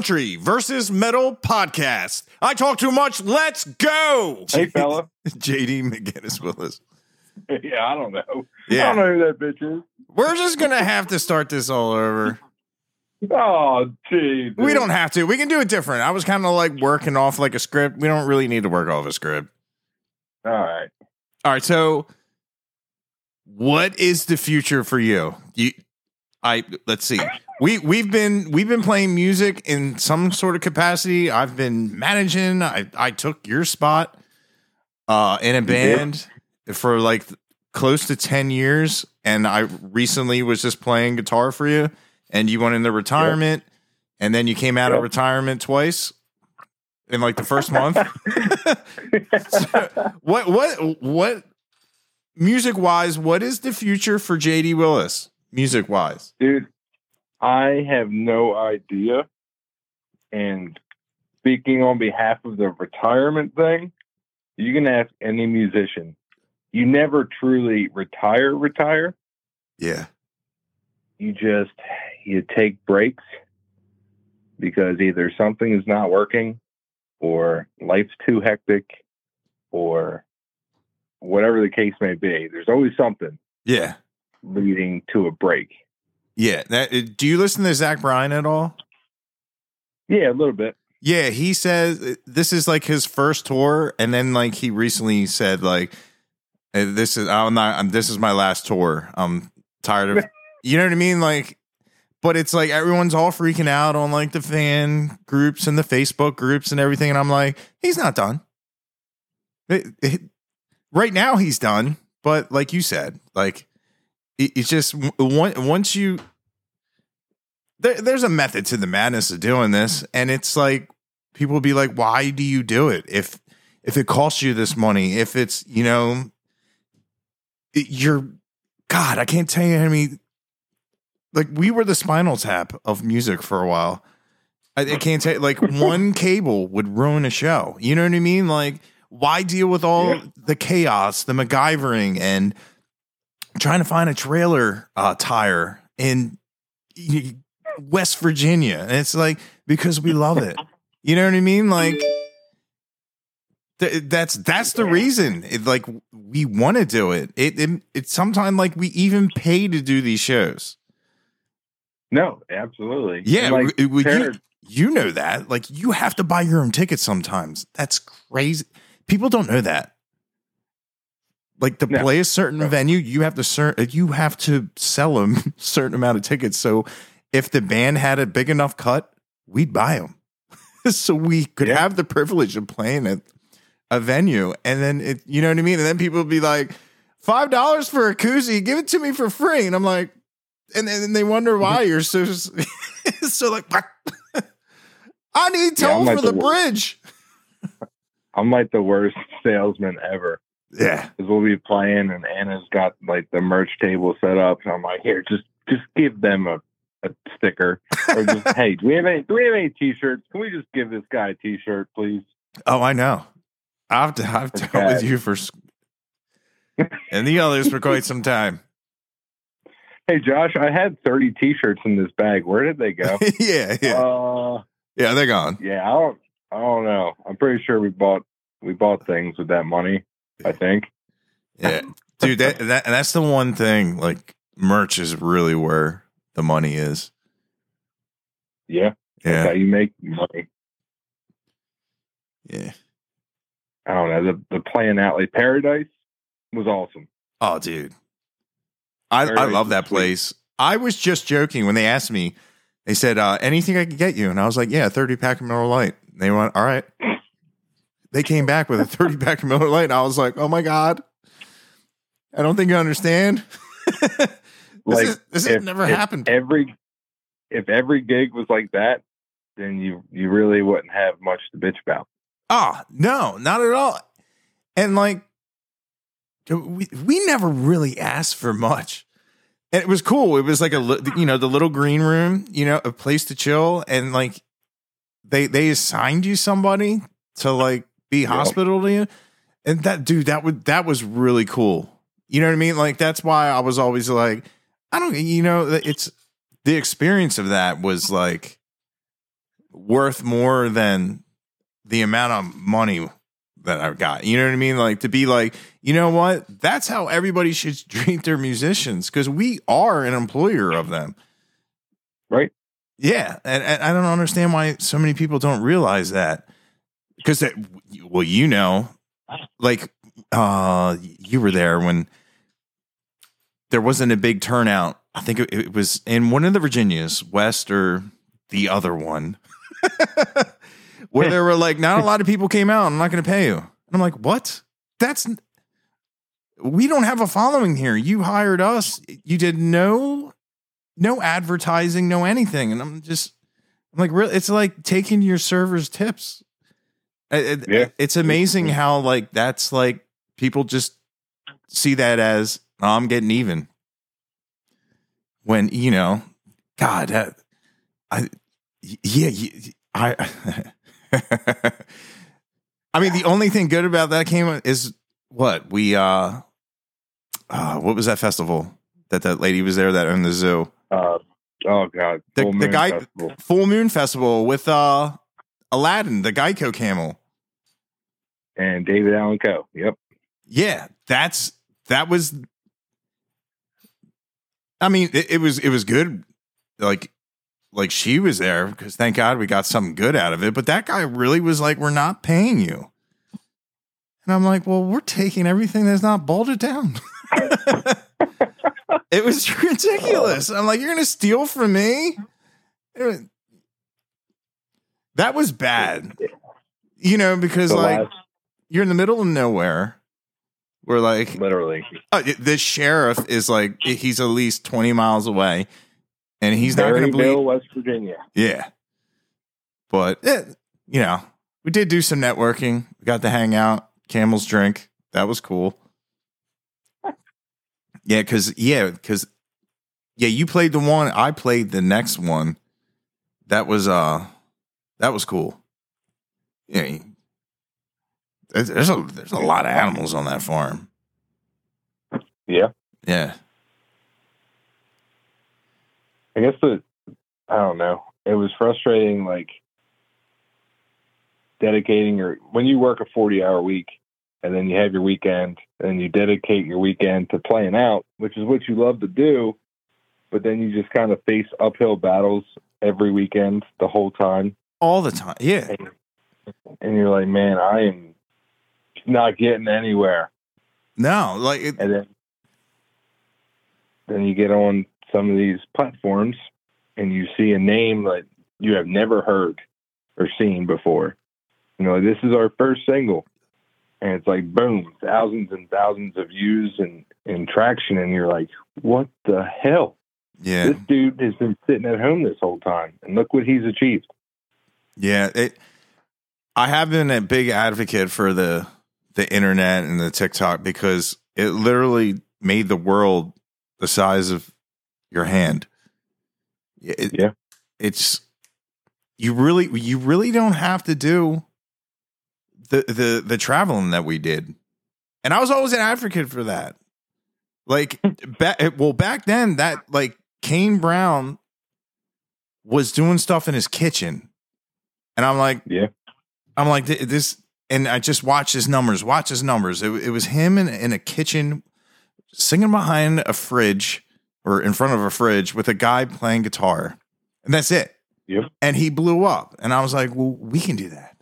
Country versus Metal podcast. I talk too much. Let's go. Hey, fella. JD McGinnis Willis. yeah, I don't know. I don't know who that bitch is. We're just going to have to start this all over. Oh, geez. We don't have to. We can do it different. I was kind of like working off like a script. We don't really need to work off a script. All right. All right. So, what is the future for you? You, I let's see. We we've been we've been playing music in some sort of capacity. I've been managing. I I took your spot uh in a band for like close to 10 years and I recently was just playing guitar for you and you went into retirement and then you came out of retirement twice in like the first month. So, what what what music wise what is the future for JD Willis music wise? Dude, I have no idea. And speaking on behalf of the retirement thing, you can ask any musician. You never truly retire, retire. Yeah. You just you take breaks because either something is not working or life's too hectic or whatever the case may be. There's always something Yeah. leading to a break. Yeah. That, uh, do you listen to Zach Bryan at all? Yeah, a little bit. Yeah, he says uh, this is like his first tour, and then like he recently said like this is I'm not I'm, this is my last tour. I'm tired of you know what I mean like. But it's like everyone's all freaking out on like the fan groups and the Facebook groups and everything, and I'm like, he's not done. It- it- right now, he's done. But like you said, like it, it's just one, once you there, there's a method to the madness of doing this, and it's like people will be like, "Why do you do it? If if it costs you this money, if it's you know, it- you're God, I can't tell you how many. Like we were the Spinal Tap of music for a while. I, I can't tell like one cable would ruin a show. You know what I mean? Like why deal with all Yeah. the chaos, the MacGyvering, and trying to find a trailer uh, tire and y- West Virginia? And it's like because we love it. You know what I mean? Like th- that's that's the reason. It, like we want to do it. It, it it's sometimes like we even pay to do these shows. No, absolutely. Yeah, like, you, you know that. Like you have to buy your own tickets sometimes. That's crazy. People don't know that. Like to No. play a certain No. venue, you have to cer- you have to sell them certain amount of tickets. So if the band had a big enough cut, we'd buy them. so we could Yeah. have the privilege of playing at a venue, and then it, you know what I mean. And then people would be like, five dollars for a koozie, give it to me for free, and I'm like, and then they wonder why mm-hmm. you're so so like. I need Yeah, I'm like for the the bridge. I'm like the worst salesman ever. Yeah, Because we'll be playing and Anna's got like the merch table set up. And I'm like, here, just just give them a, a sticker. Or just, hey, do we have any do we have any t shirts? Can we just give this guy a t shirt, please? Oh, I know. I've I've dealt with you for and the others for quite some time. Hey Josh, I had thirty t shirts in this bag. Where did they go? yeah, yeah, uh yeah. They're gone. yeah, I don't I don't know. I'm pretty sure we bought we bought things with that money, I think. Yeah, dude. That that that's the one thing. Like merch is really where the money is. Yeah. That's how Yeah, you make money. yeah. I don't know. The the playing Alley Paradise was awesome. Oh, dude. I, I love that sweet. place. I was just joking when they asked me. They said, uh, anything I could get you? And I was like, yeah, 30 pack of Miller Lite. And they went, all right. They came back with a 30 pack of Miller Lite. And I was like, oh my God. I don't think you understand. this Like, is, this has never if happened. Every if every gig was like that, then you you really wouldn't have much to bitch about. Ah, no, not at all. And like, we we never really asked for much, and it was cool. It was like a you know the little green room, you know, a place to chill, and like they they assigned you somebody to like be hospital to you, and that dude that would that was really cool. You know what I mean? Like that's why I was always like, I don't, you know, it's the experience of that was like worth more than the amount of money that I've got. You know what I mean? Like to be like, you know what? That's how everybody should treat their musicians because we are an employer of them. Right. Yeah, and, and I don't understand why so many people don't realize that. Because that, well, you know, like uh, you were there when there wasn't a big turnout. I think it, it was in one of the Virginias, West or the other one, where there were like not a lot of people came out. I'm not going to pay you. And I'm like, what? That's we don't have a following here. You hired us. You did no no advertising, no anything. And I'm just I'm like really it's like taking your server's tips. It- Yeah. It's amazing how like that's like people just see that as "Oh, I'm getting even. When, you know, God, that, I yeah, I. I mean the only thing good about that came is what? We uh uh what was that festival that that lady was there that owned the zoo? Uh, oh God, The- the guy- Festival. Full Moon Festival with uh Aladdin, the Geico camel. and David Allan Coe. Yep. Yeah, that's that was. I mean, it, it was it was good. Like, like she was there because thank God we got something good out of it. But that guy really was like, "We're not paying you," and I'm like, "Well, we're taking everything that's not bolted down." it was ridiculous. I'm like, "You're gonna steal from me?" It- That was bad, you know, because The like last, you're in the middle of nowhere. We're like, literally, uh, the sheriff is like, he's at least 20 miles away and he's not going to believe. West Virginia. Yeah. But, eh, you know, we did do some networking. We got to hang out, Camel's drink. That was cool. Yeah. Cause, yeah. Cause, yeah, you played the one, I played the next one. That was, uh, that was cool. Yeah. There's there's a, there's a lot of animals on that farm. Yeah. Yeah. I guess the I don't know. It was frustrating like dedicating your when you work a 40 hour week and then you have your weekend and you dedicate your weekend to playing out, which is what you love to do, but then you just kind of face uphill battles every weekend the whole time All the time. Yeah. and you're like, "Man, I am not getting anywhere." No, like it, and then then you get on some of these platforms and you see a name that you have never heard or seen before. You know, this is our first single, and it's like boom, thousands and thousands of views and and traction, and you're like, what the hell? yeah, This dude has been sitting at home this whole time, and look what he's achieved. yeah. It. I have been a big advocate for the the internet and the TikTok because it literally made the world the size of your hand. It- Yeah. it's you really you really don't have to do the the the traveling that we did, and I was always an advocate for that. Like, hmm. ba- well, back then that like Kane Brown was doing stuff in his kitchen, and I'm like, Yeah. I'm like this, and I just watched his numbers. Watch his numbers. It, it was him in, in a kitchen singing behind a fridge or in front of a fridge with a guy playing guitar, and that's it. Yep. And he blew up, and I was like, well, we can do that.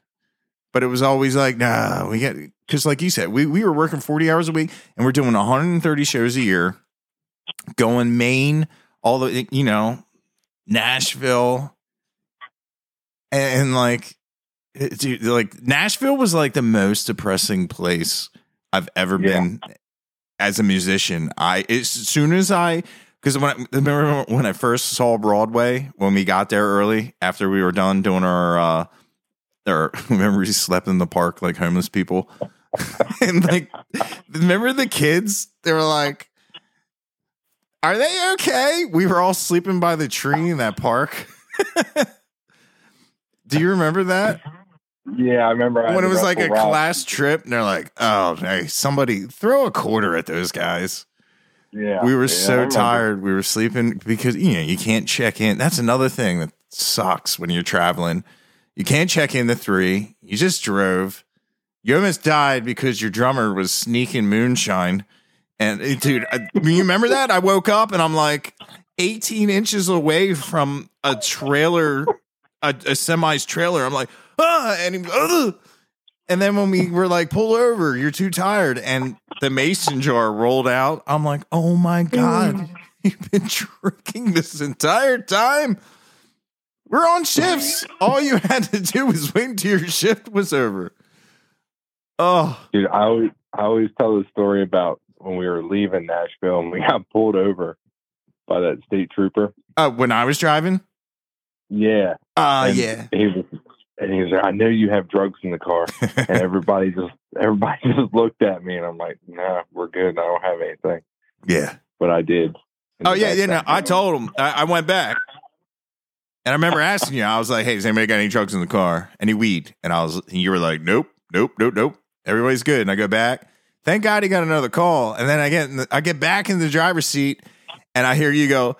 But it was always like, nah, we get because, like you said, we we were working 40 hours a week, and we're doing 130 shows a year, going Maine, all the you know, Nashville, and, and like, dude, like Nashville was like the most depressing place I've ever Yeah. been as a musician. I as soon as I because when I remember when I first saw Broadway when we got there early after we were done doing our uh our remember we slept in the park like homeless people? And like remember the kids? They were like are they okay? We were all sleeping by the tree in that park. Do you remember that Yeah, I remember I when it was like a Rob. class trip and they're like oh hey somebody throw a quarter at those guys Yeah, we were yeah, so tired. We were sleeping because you know you can't check in. That's another thing that sucks when you're traveling. You can't check in the three. You just drove. You almost died because your drummer was sneaking moonshine. And uh, dude, I, you remember that? I woke up and I'm like 18 inches away from a trailer, a, a semi's trailer. I'm like, ah, and he, Ugh. and then when we were like, pull over, you're too tired, and the mason jar rolled out. I'm like, oh my god, you've been drinking this entire time. We're on shifts. All you had to do was wait until your shift was over. Oh, Dude, I always I always tell the story about when we were leaving Nashville and we got pulled over by that state trooper. uh, when I was driving. Yeah. Uh, and yeah. He was and he was like, I know you have drugs in the car. and everybody just everybody just looked at me and I'm like, nah, we're good. I don't have anything. yeah. But I did. Oh yeah, yeah. No, I told him. I, I went back, and I remember asking you. I was like, "Hey, has anybody got any drugs in the car? Any weed?" And I was, and you were like, "Nope, nope, nope, nope. Everybody's good." And I go back. Thank God he got another call. And then I get, in the, I get back in the driver's seat, and I hear you go,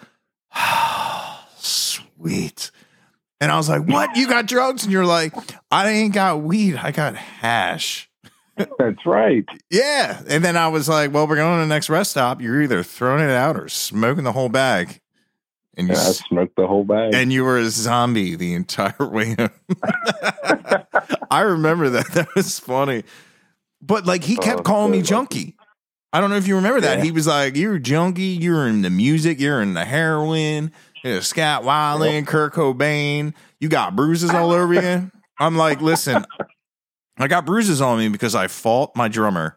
"Sweet." And I was like, "What? You got drugs?" And you're like, "I ain't got weed. I got hash." That's right. Yeah. And then I was like, well, we're going to the next rest stop. You're either throwing it out or smoking the whole bag. And you Yeah, I smoked the whole bag. and you were a zombie the entire way. I remember that. That was funny. But like he kept Oh, calling me junkie. I don't know if you remember that. Yeah. He was like, You're junkie, you're in the music, you're in the heroin, you're Scott Weiland, Kurt Cobain, you got bruises all over you. I'm like, listen, I got bruises on me because I fought my drummer.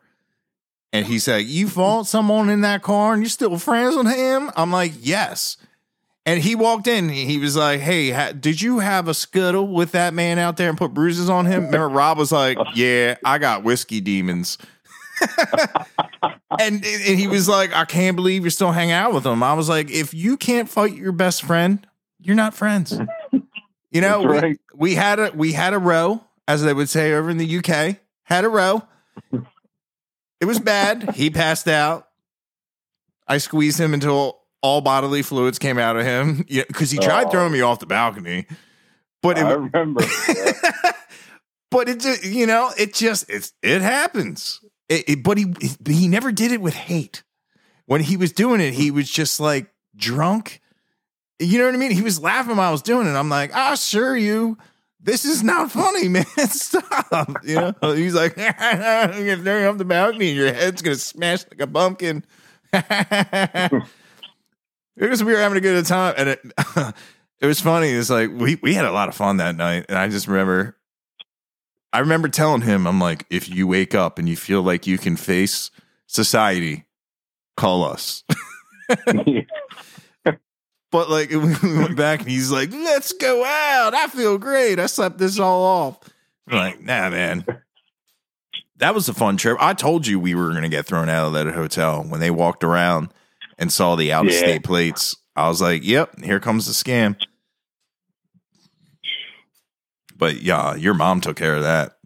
And he said, You fought someone in that car and you're still friends with him? I'm like, Yes. And he walked in. He was like, "Hey, ha- did you have a scuttle with that man out there and put bruises on him?" Remember, Rob was like, "Yeah, I got whiskey demons." and and he was like, "I can't believe you're still hanging out with him." I was like, "If you can't fight your best friend, you're not friends." You know, That's we, we had a we had a row, as they would say over in the UK. Had a row. It was bad. He passed out. I squeezed him until all bodily fluids came out of him because he tried Oh. throwing me off the balcony. But it, I remember. but it just you know it just it's it happens. It, it- but he he never did it with hate. When he was doing it, he was just like drunk. You know what I mean? He was laughing while I was doing it. I'm like, ah, I assure you, this is not funny, man. Stop. You know? He's like, you're gonna off the balcony and your head's gonna smash like a pumpkin. because we were having a good time and it it was funny it's like we we had a lot of fun that night and i just remember i remember telling him i'm like if you wake up and you feel like you can face society call us. But like we went back and he's like let's go out. I feel great. I slept this all off. I'm like nah man. That was a fun trip. I told you we were going to get thrown out of that hotel. When they walked around and saw the out of state Yeah. plates i was like yep here comes the scam but yeah your mom took care of that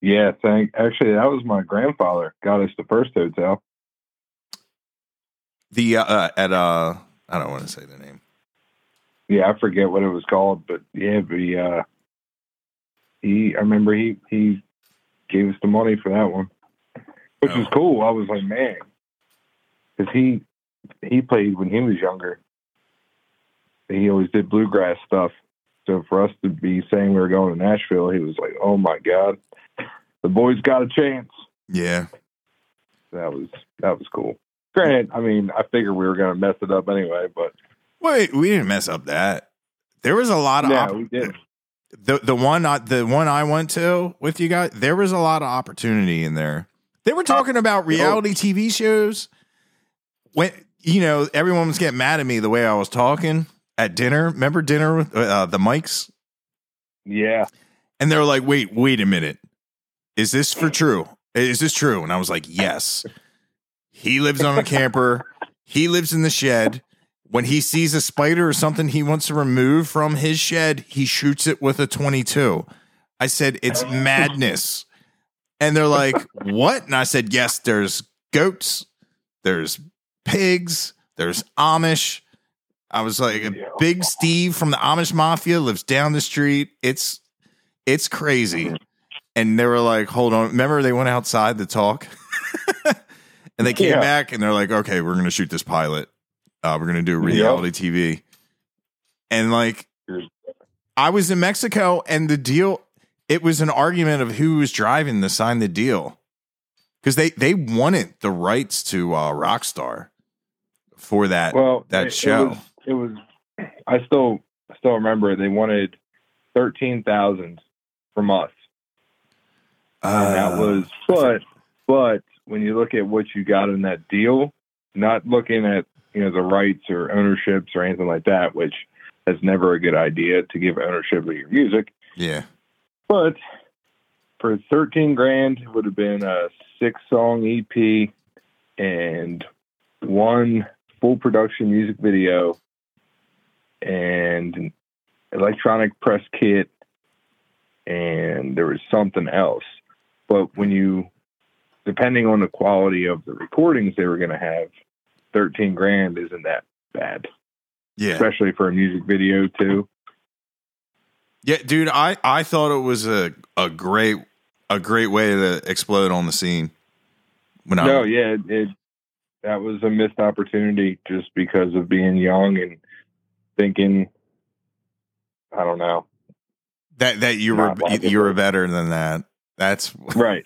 yeah, thank. Actually, that was my grandfather got us the first hotel. the uh, uh at uh i don't want to say the name Yeah, I forget what it was called, but yeah, the he, uh, he, I remember he he gave us the money for that one, which was Oh. cool. I was like, man, because he he played when he was younger. He always did bluegrass stuff. So for us to be saying we were going to Nashville, he was like, "Oh my god, the boys got a chance." yeah That was that was cool. Granted, I mean, I figured we were going to mess it up anyway, but wait we didn't mess up that there was a lot of yeah, op- we did. the the one I, the one I went to with you guys, there was a lot of opportunity in there. They were talking about oh. reality TV shows. When you know everyone was getting mad at me the way I was talking at dinner. Remember dinner with uh, the mics, Yeah, and they were like, "Wait, wait a minute, is this for true? Is this true?" And I was like, "Yes." He lives on a camper. He lives in the shed. When he sees a spider or something he wants to remove from his shed, he shoots it with a 22. I said, It's madness. And they're like, What? And I said, Yes, there's goats, there's pigs, there's Amish. I was like, Yeah. Big Steve from the Amish Mafia lives down the street. It's it's crazy. Mhm. And they were like, hold on. Remember they went outside to talk? and they came Yeah. back and they're like, okay, we're gonna shoot this pilot. Uh, we're gonna do Yep. reality TV. And like I was in Mexico and the deal it was an argument of who was driving to sign the deal. Because they they wanted the rights to uh Rockstar for that well that show. It was, it was. I still I still remember they wanted thirteen thousand from us. And Uh, that was, but but when you look at what you got in that deal, not looking at you know the rights or ownerships or anything like that, which is never a good idea to give ownership of your music. yeah. But for thirteen grand, it would have been a six song EP and one full production music video and an electronic press kit and there was something else. But when you depending on the quality of the recordings they were gonna have, thirteen grand isn't that bad. Yeah. Especially for a music video too. Yeah, dude, I, I thought it was a, a great a great way to explode on the scene. When I No, yeah, it, it that was a missed opportunity just because of being young and thinking. I don't know. that that you were you were better than that. That's Right,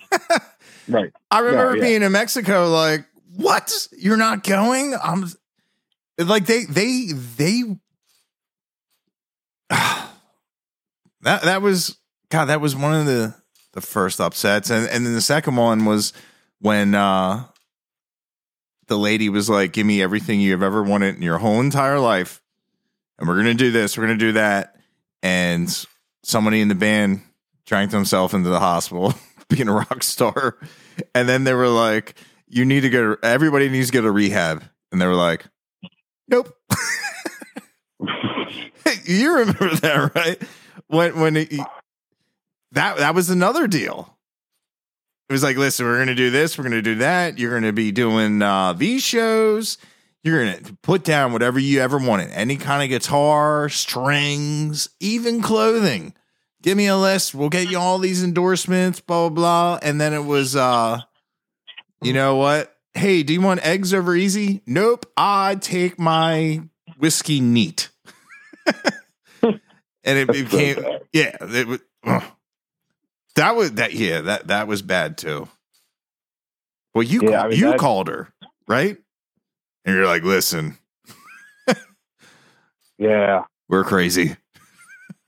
right. I remember yeah. being in Mexico like, "What? You're not going?" I'm like they they they That that was God, that was one of the the first upsets. And and then the second one was when uh the lady was like, Give me everything you've ever wanted in your whole entire life. And we're gonna do this, we're gonna do that. And somebody in the band drank themselves into the hospital, being a rock star. And then they were like, You need to go to everybody needs to go to rehab. And they were like, Nope. you remember that, right? When when it, that that was another deal. It was like, listen, we're gonna do this, we're gonna do that. You're gonna be doing uh, these shows. You're gonna put down whatever you ever wanted, any kind of guitar, strings, even clothing. Give me a list. We'll get you all these endorsements, blah blah blah. And then it was, uh, you know what? Hey, do you want eggs over easy? Nope. I take my whiskey neat. and it became yeah it was, that was that yeah that that was bad too well you Yeah, I mean, you that- called her right and you're like listen Yeah, we're crazy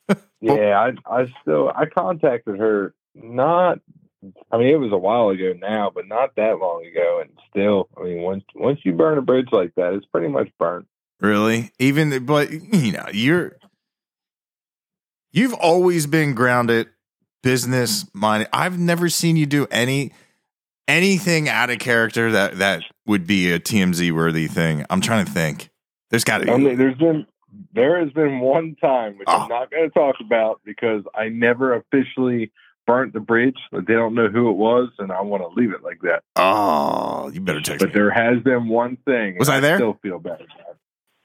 yeah. I I still I contacted her. Not. I mean, it was a while ago now, but not that long ago. And still, I mean, once once you burn a bridge like that, it's pretty much burnt. really even but you know you're you've always been grounded business minded i've never seen you do any anything out of character that that would be a tmz worthy thing i'm trying to think there's got to be Only there's been there has been one time which Oh. I'm not going to talk about because I never officially burnt the bridge. But they don't know who it was, and I want to leave it like that. oh you better text But me there has been one thing. Was I there? I Still feel bad.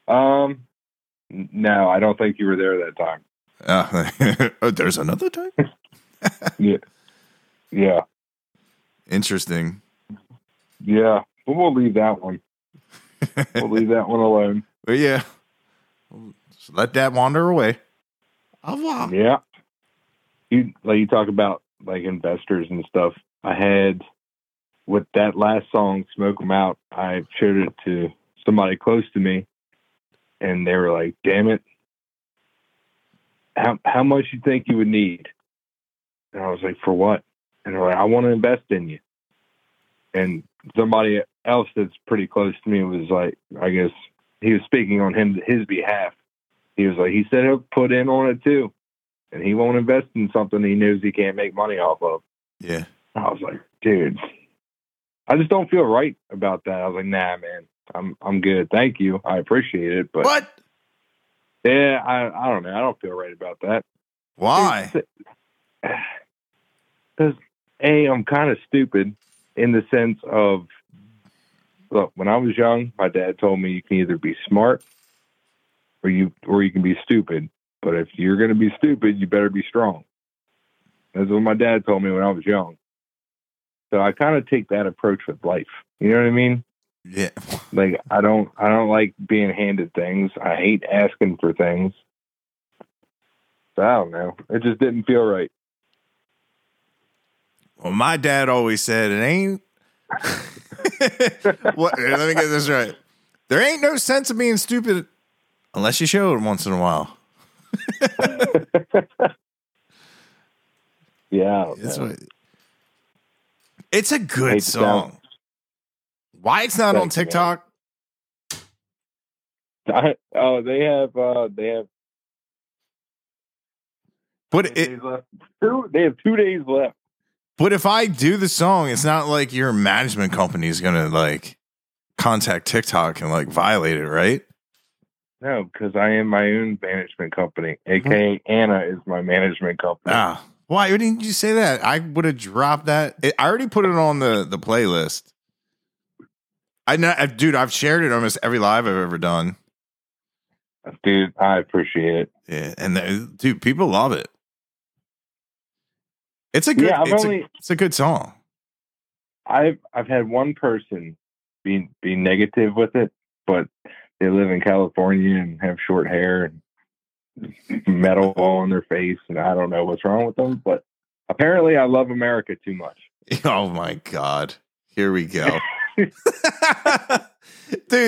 Um, no, I don't think you were there that time. Uh, oh, there's another time. yeah, Yeah, Interesting. yeah. But we'll leave that one. We'll leave that one alone. But yeah, Just let that wander away. Au revoir. Yeah. You like you talk about like investors and stuff. I had with that last song, Smoke 'em Out, I showed it to somebody close to me and they were like, Damn it. How how much you think you would need? And I was like, For what? And they're like, I want to invest in you. And somebody else that's pretty close to me was like, I guess he was speaking on him his behalf. He was like, he said he'll put in on it too, and he won't invest in something he knows he can't make money off of. Yeah. I was like, dude, I just don't feel right about that. I was like, nah, man, I'm I'm good. Thank you, I appreciate it, but What? yeah, I I don't know. I don't feel right about that. Why? Because a, I'm kind of stupid in the sense of, look, when I was young, my dad told me you can either be smart or you or you can be stupid. But if you're going to be stupid, you better be strong. That's what my dad told me when I was young. So I kind of take that approach with life. You know what I mean? Yeah. Like I don't I don't like being handed things. I hate asking for things. So I don't know. It just didn't feel right. Well, my dad always said it ain't. what? Let me get this right. There ain't no sense of being stupid unless you show it once in a while. yeah. It's, what- it's a good Hate to sound- song. Why it's not on Thanks, man. TikTok? I, oh, they have uh they have But it. Two, they have two days left. But if I do the song, it's not like your management company is gonna like contact TikTok and like violate it, right? No, because I am my own management company, aka Anna is my management company. Ah, why didn't you say that? I would have dropped that. It, I already put it on the the playlist. I know, dude. I've shared it almost every live I've ever done. Dude, I appreciate it. Yeah, and the, dude, people love it. It's a good. Yeah, it's, only- a, it's a good song. I've I've had one person be be negative with it, but they live in California and have short hair and metal all on their face, and I don't know what's wrong with them, but apparently I love America too much. Oh my god! Here we go, dude.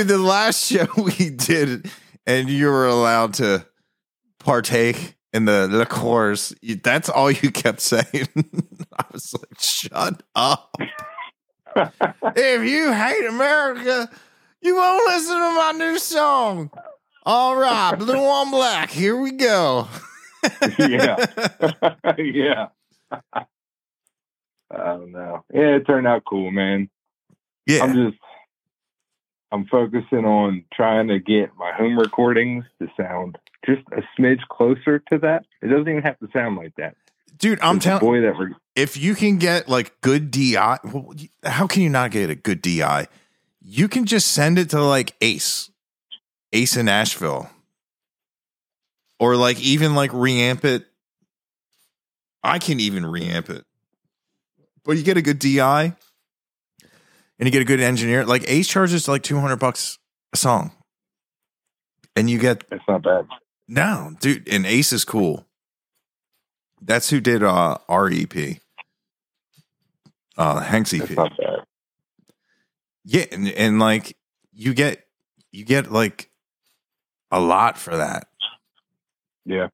The last show we did, and you were allowed to partake in the the course. That's all you kept saying. I was like, "Shut up! if you hate America, you won't listen to my new song." All right, blue on black. Here we go. yeah. yeah. I don't know. Yeah, it turned out cool, man. yeah. I'm just I'm focusing on trying to get my home recordings to sound just a smidge closer to that. It doesn't even have to sound like that. Dude, I'm telling boy that we're if you can get like good DI, well, how can you not get a good DI? You can just send it to like Ace, Ace in Nashville, or like even like reamp it. I can even reamp it, but you get a good DI and you get a good engineer. Like Ace charges like two hundred bucks a song, and you get it's not bad. No, dude, and Ace is cool. That's who did uh REP. Uh Hank's EP. It's not bad. Yeah, and, and like you get you get like a lot for that. Yeah.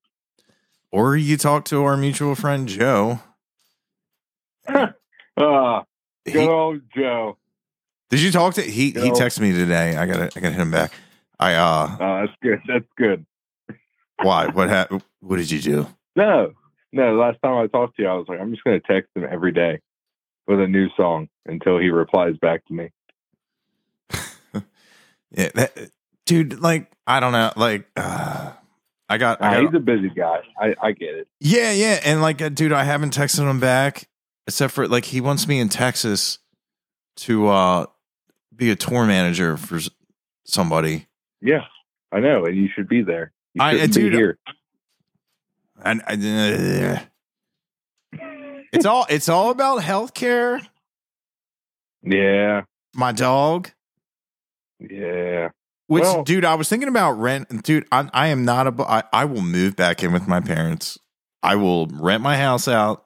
Or you talk to our mutual friend Joe. Ah, He, good old Joe. did you talk to he he texted me today. I gotta I gotta hit him back. I uh Oh, that's good. That's good. Why? What happened? What did you do? No, no. Last time I talked to you, I was like, I'm just going to text him every day with a new song until he replies back to me. Yeah, that, dude, like I don't know, like uh, I got, I Ah, got he's a busy guy. I, I get it. Yeah, yeah, and like, uh, dude, I haven't texted him back except for like he wants me in Texas to uh be a tour manager for somebody, Yeah, I know, and you should be there. You I- dude, here. and uh, it's all it's all about healthcare. Yeah, My dog, yeah. which Well- dude, I was thinking about rent. Dude, I, I am not a. I, I will move back in with my parents. I will rent my house out.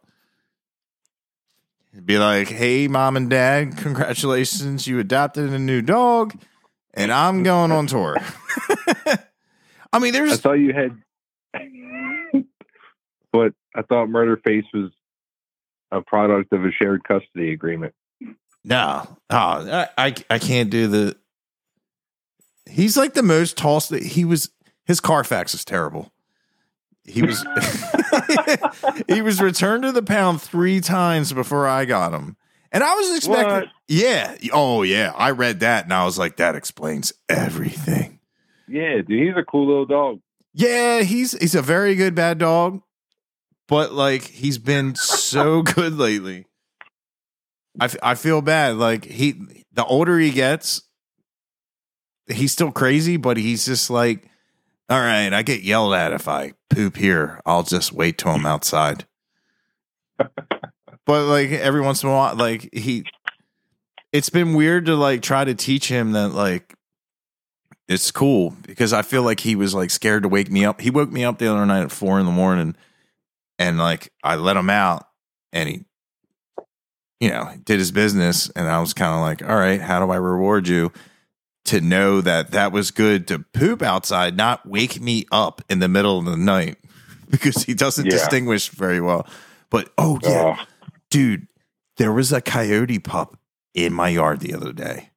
Be like, hey, mom and dad, congratulations, you adopted a new dog, and I'm going on tour. I mean, there's. I thought you had, but I thought Murder Face was a product of a shared custody agreement. no, oh, I, I I can't do the. He's like the most tossed. He was his Carfax is terrible. He was he was returned to the pound three times before I got him, and I was expecting. What? Yeah. Oh yeah. I read that and I was like, that explains everything. Yeah, dude, he's a cool little dog. Yeah, he's he's a very good bad dog, but like he's been so good lately. I, f- I feel bad. Like he, the older he gets, he's still crazy, but he's just like All right, I get yelled at if I poop here. I'll just wait till I'm outside. but like every once in a while, like he, it's been weird to like try to teach him that like it's cool because I feel like he was like scared to wake me up. He woke me up the other night at four in the morning, and like I let him out, and he, you know, did his business, and I was kind of like, all right, how do I reward you? to know that that was good to poop outside, not wake me up in the middle of the night because he doesn't Yeah. distinguish very well. But oh yeah, Oh, dude, there was a coyote pup in my yard the other day.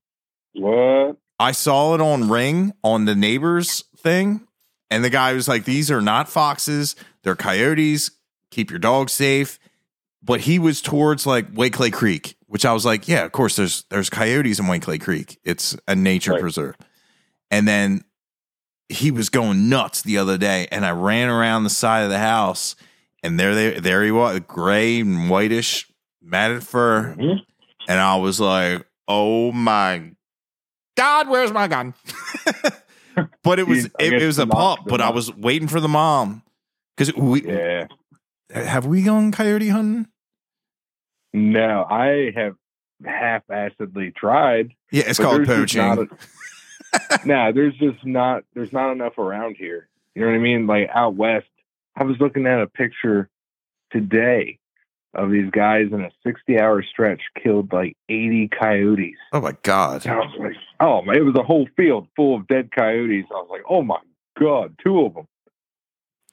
what? I saw it on Ring on the neighbors thing, and the guy was like, "These are not foxes; they're coyotes. Keep your dog safe." But he was towards like Wakeley Creek, which I was like, "Yeah, of course. There's there's coyotes in Wakeley Creek. It's a nature Right. preserve." And then he was going nuts the other day, and I ran around the side of the house, and there they there he was, gray and whitish, matted fur, Mhm. and I was like, "Oh my God, where's my gun?" but it was it, it was a the but I was waiting for the mom because we Yeah. have we gone coyote hunting. No, I have half-assedly tried. Yeah, it's called poaching. a- nah, there's just not there's not enough around here. You know what I mean? Like out west, I was looking at a picture today of these guys in a 60 hour stretch killed like 80 coyotes. oh my God! And I was like, oh, man, it was a whole field full of dead coyotes. I was like, oh my god, two of them.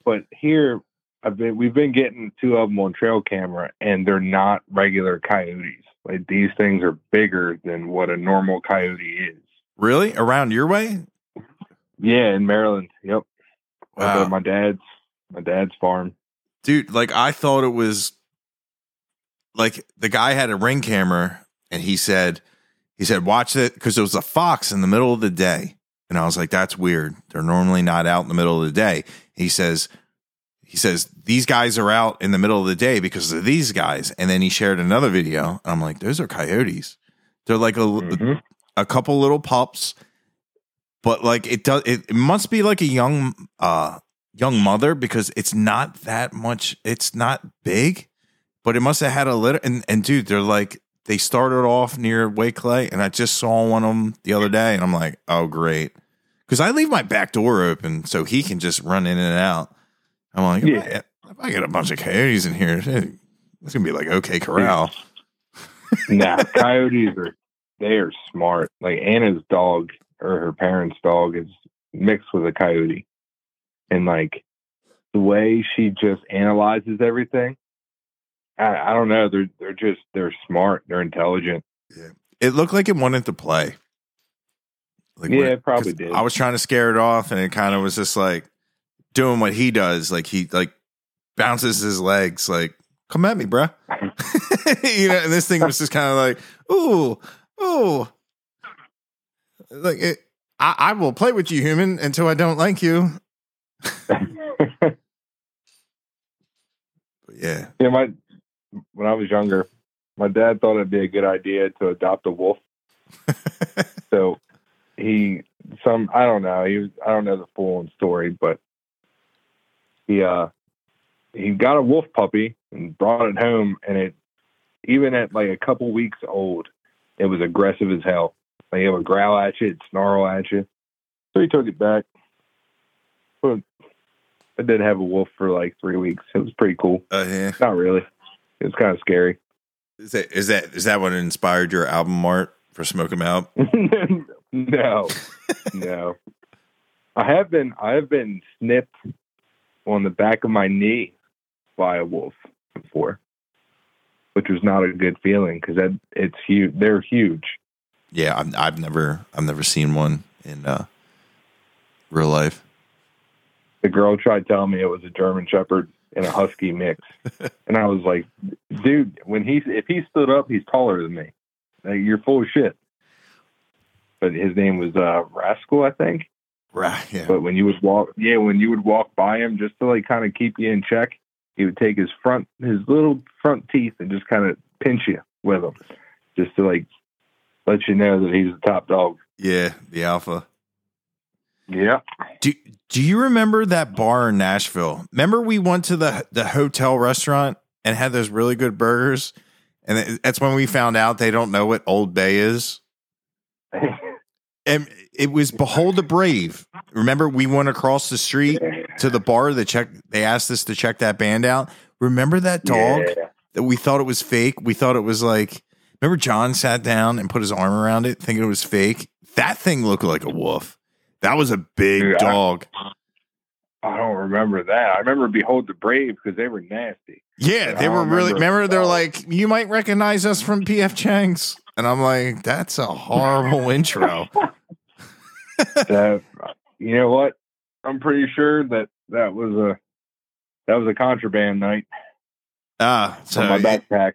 But here, I've been we've been getting two of them on trail camera, and they're not regular coyotes. Like these things are bigger than what a normal coyote is. Really, around your way? Yeah, in Maryland. Yep. Wow. my dad's my dad's farm. dude like i thought it was like the guy had a ring camera and he said he said watch it because there was a fox in the middle of the day. And i was like that's weird. They're normally not out in the middle of the day. He says he says these guys are out in the middle of the day because of these guys. And then he shared another video and i'm like those are coyotes. They're like a, Mhm. a couple little pups but like it does it, it must be like a young uh young mother because it's not that much it's not big but it must have had a litter and and dude they're like they started off near Wakeley and I just saw one of them the other day and I'm like oh great because I leave my back door open so he can just run in and out I'm like Yeah. if, I, get a bunch of coyotes in here it's gonna be like okay corral nah, coyotes are they are smart. Like Anna's dog or her parents' dog is mixed with a coyote. And like the way she just analyzes everything, I, I don't know. They're they're just they're smart. They're intelligent. it looked like it wanted to play like Yeah, it probably did. I was trying to scare it off, and it kind of was just like doing what he does. Like he like bounces his legs, like "Come at me, bruh." you know, and this thing was just kind of like, "Ooh, ooh," like it. I, I will play with you, human, until I don't like you. But yeah, yeah, my when I was younger, my dad thought it'd be a good idea to adopt a wolf. So he some I don't know, he was I don't know the full story, but he uh he got a wolf puppy and brought it home and it even at like a couple weeks old, it was aggressive as hell. Like it would growl at you, it'd snarl at you. So he took it back. But I did have a wolf for like three weeks. It was pretty cool. uh, yeah. Not really. It was kind of scary. Is that is that is that what inspired your album art for Smoke 'Em Out? no, no. I have been I have been snipped on the back of my knee by a wolf before, which was not a good feeling because that it's huge. They're huge. Yeah, I've, I've never I've never seen one in uh, real life. The girl tried telling me it was a German Shepherd and a Husky mix, and I was like, "Dude, when he if he stood up, he's taller than me. Like, you're full of shit." But his name was uh, Rascal, I think. Right. Yeah. But when you would walk, yeah, when you would walk by him just to like kind of keep you in check, he would take his front, his little front teeth and just kind of pinch you with them, just to like let you know that he's the top dog. Yeah, the alpha. Yeah. Do Do you remember that bar in Nashville? Remember we went to the the hotel restaurant and had those really good burgers, and that's when we found out they don't know what Old Bay is. And it was Behold the Brave. Remember we went across the street to the bar. They check. They asked us to check that band out. Remember that dog Yeah. that we thought it was fake? We thought it was like. Remember John sat down and put his arm around it, thinking it was fake. That thing looked like a wolf. That was a big Dude, dog. I don't remember that. I remember Behold the Brave because they were nasty. Yeah, they were don't really. remember. Remember, they're like, you might recognize us from PF Chang's, and I'm like, that's a horrible intro. that you know what? I'm pretty sure that that was a that was a contraband night Ah, so on my backpack.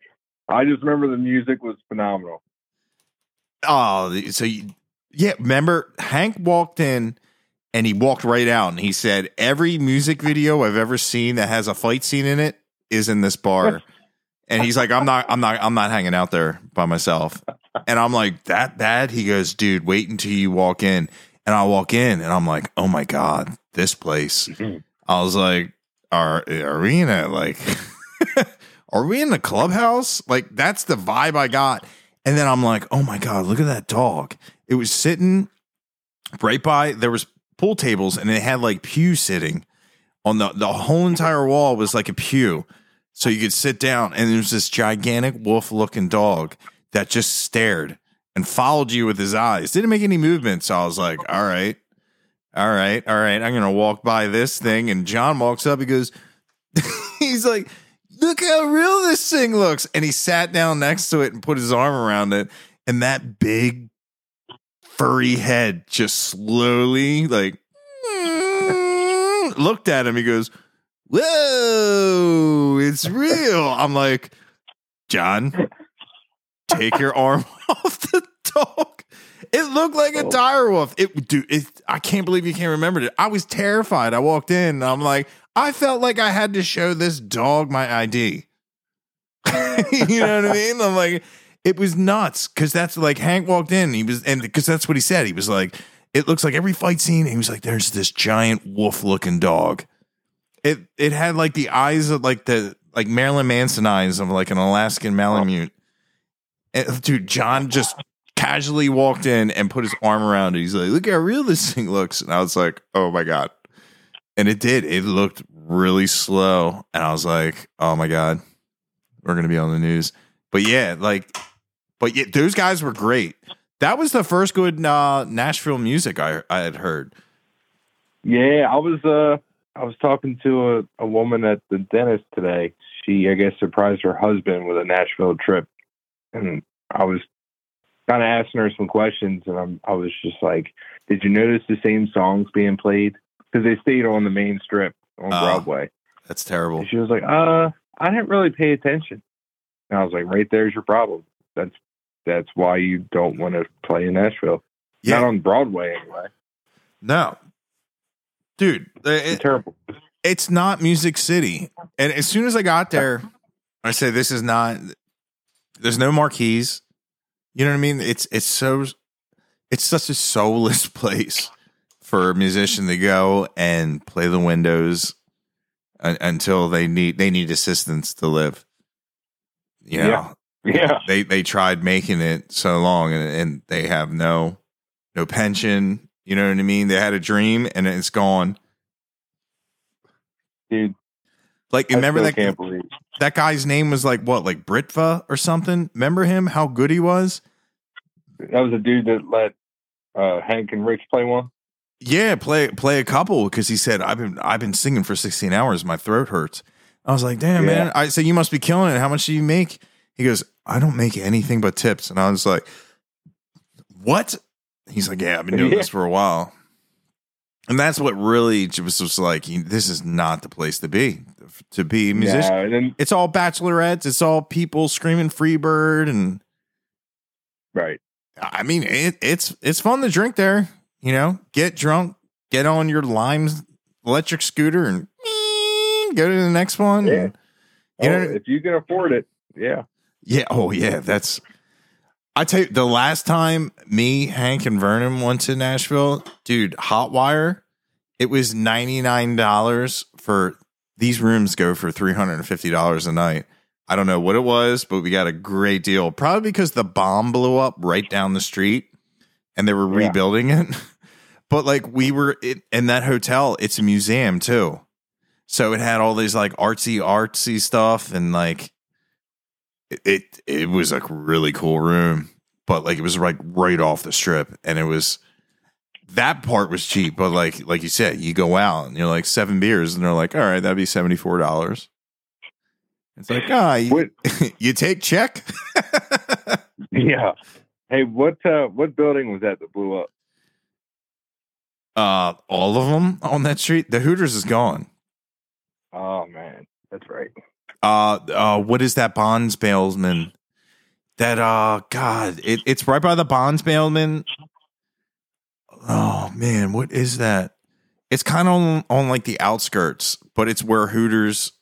I just remember the music was phenomenal. oh, so you, yeah. Remember, Hank walked in, and he walked right out, and he said, every music video I've ever seen that has a fight scene in it is in this bar. And he's like, I'm not, I'm not, I'm not hanging out there by myself. And I'm like, that bad? He goes, dude, wait until you walk in. And I walk in and I'm like, oh my God, this place. I was like, are, are we in a, like, are we in the clubhouse? Like, that's the vibe I got. And then I'm like, oh my God, look at that dog. It was sitting right by, there was pool tables and it had like pew sitting on the, the whole entire wall was like a pew. So you could sit down and there's this gigantic wolf looking dog that just stared and followed you with his eyes. Didn't make any movement so i was like all right. All right. All right. I'm gonna walk by this thing. And john walks up he goes he's like look how real this thing looks. And he sat down next to it and put his arm around it. And that big furry head just slowly like looked at him he goes whoa, it's real. I'm like, John, take your arm off the dog. It looked like a Oh. dire wolf. It, dude, it, I can't believe you can't remember it. I was terrified. I walked in I'm like, I felt like I had to show this dog my ID. you know what I mean? I'm like, it was nuts because that's like Hank walked in. And he was, and because that's what he said. He was like, it looks like every fight scene. He was like, there's this giant wolf looking dog it it had like the eyes of like the like Marilyn Manson eyes of like an Alaskan Malamute. And, dude, John just casually walked in and put his arm around it. He's like, "Look how real this thing looks," and I was like, "Oh my god!" And it did. It looked really slow, and I was like, "Oh my god, we're gonna be on the news." But yeah, like, but yeah, those guys were great. That was the first good uh, Nashville music I I had heard. Yeah, I was uh I was talking to a, a woman at the dentist today. She I guess surprised her husband with a Nashville trip. And I was kind of asking her some questions and I'm I was just like, "Did you notice the same songs being played?" Cuz they stayed on the main strip on Oh. Broadway. That's terrible. And she was like, "Uh, I didn't really pay attention." And I was like, "Right there's your problem. That's that's why you don't want to play in Nashville. Yeah, Not on Broadway anyway. no, dude, It's it, terrible." it's not Music City. And as soon as I got there, I said, "This is not." There's no marquees. You know what I mean? It's it's so it's such a soulless place for a musician to go and play the windows until they need they need assistance to live. You know, Yeah. Yeah. they they tried making it so long and, and they have no no pension. You know what I mean? They had a dream and it's gone. Dude, Like I remember that can't believe that guy's name was like what, like Britva or something? Remember him? How good he was? that was a dude that let uh, Hank and Rich play one. Yeah, play play a couple because he said I've been I've been singing for 16 hours. My throat hurts. I was like, damn Yeah. man. I said you must be killing it. How much do you make? He goes, I don't make anything but tips. And I was like, what? He's like, yeah, I've been doing Yeah. this for a while. And that's what really was just like, this is not the place to be to be a musician. And then It's all bachelorettes. It's all people screaming Freebird and right. I mean, it, it's it's fun to drink there. You know, get drunk, get on your Lime electric scooter, and go to the next one. Yeah. You Oh, know, if you can afford it, yeah. Yeah. Oh, yeah. That's. I tell you, the last time me, Hank, and Vernon went to Nashville, dude, Hotwire, it was ninety nine dollars for these rooms. Go for three hundred and fifty dollars a night. I don't know what it was, but we got a great deal. Probably because the bomb blew up right down the street, and they were Yeah. rebuilding it. But like we were in, in that hotel, it's a museum too, so it had all these like artsy artsy stuff and like it, it was like a really cool room, but like it was like right off the strip, and it was that part was cheap. But like like you said, you go out and you're like seven beers, and they're like, all right, that'd be seventy four dollars. It's like ah, you, you take check. Yeah. Hey, what uh, what building was that that blew up? uh, all of them on that street. The Hooters is gone. Oh man, that's right. Uh uh what is that bonds bailman? That uh god it, it's right by the bonds bailman? Oh man what is that? It's kind of on, on like the outskirts but it's where hooters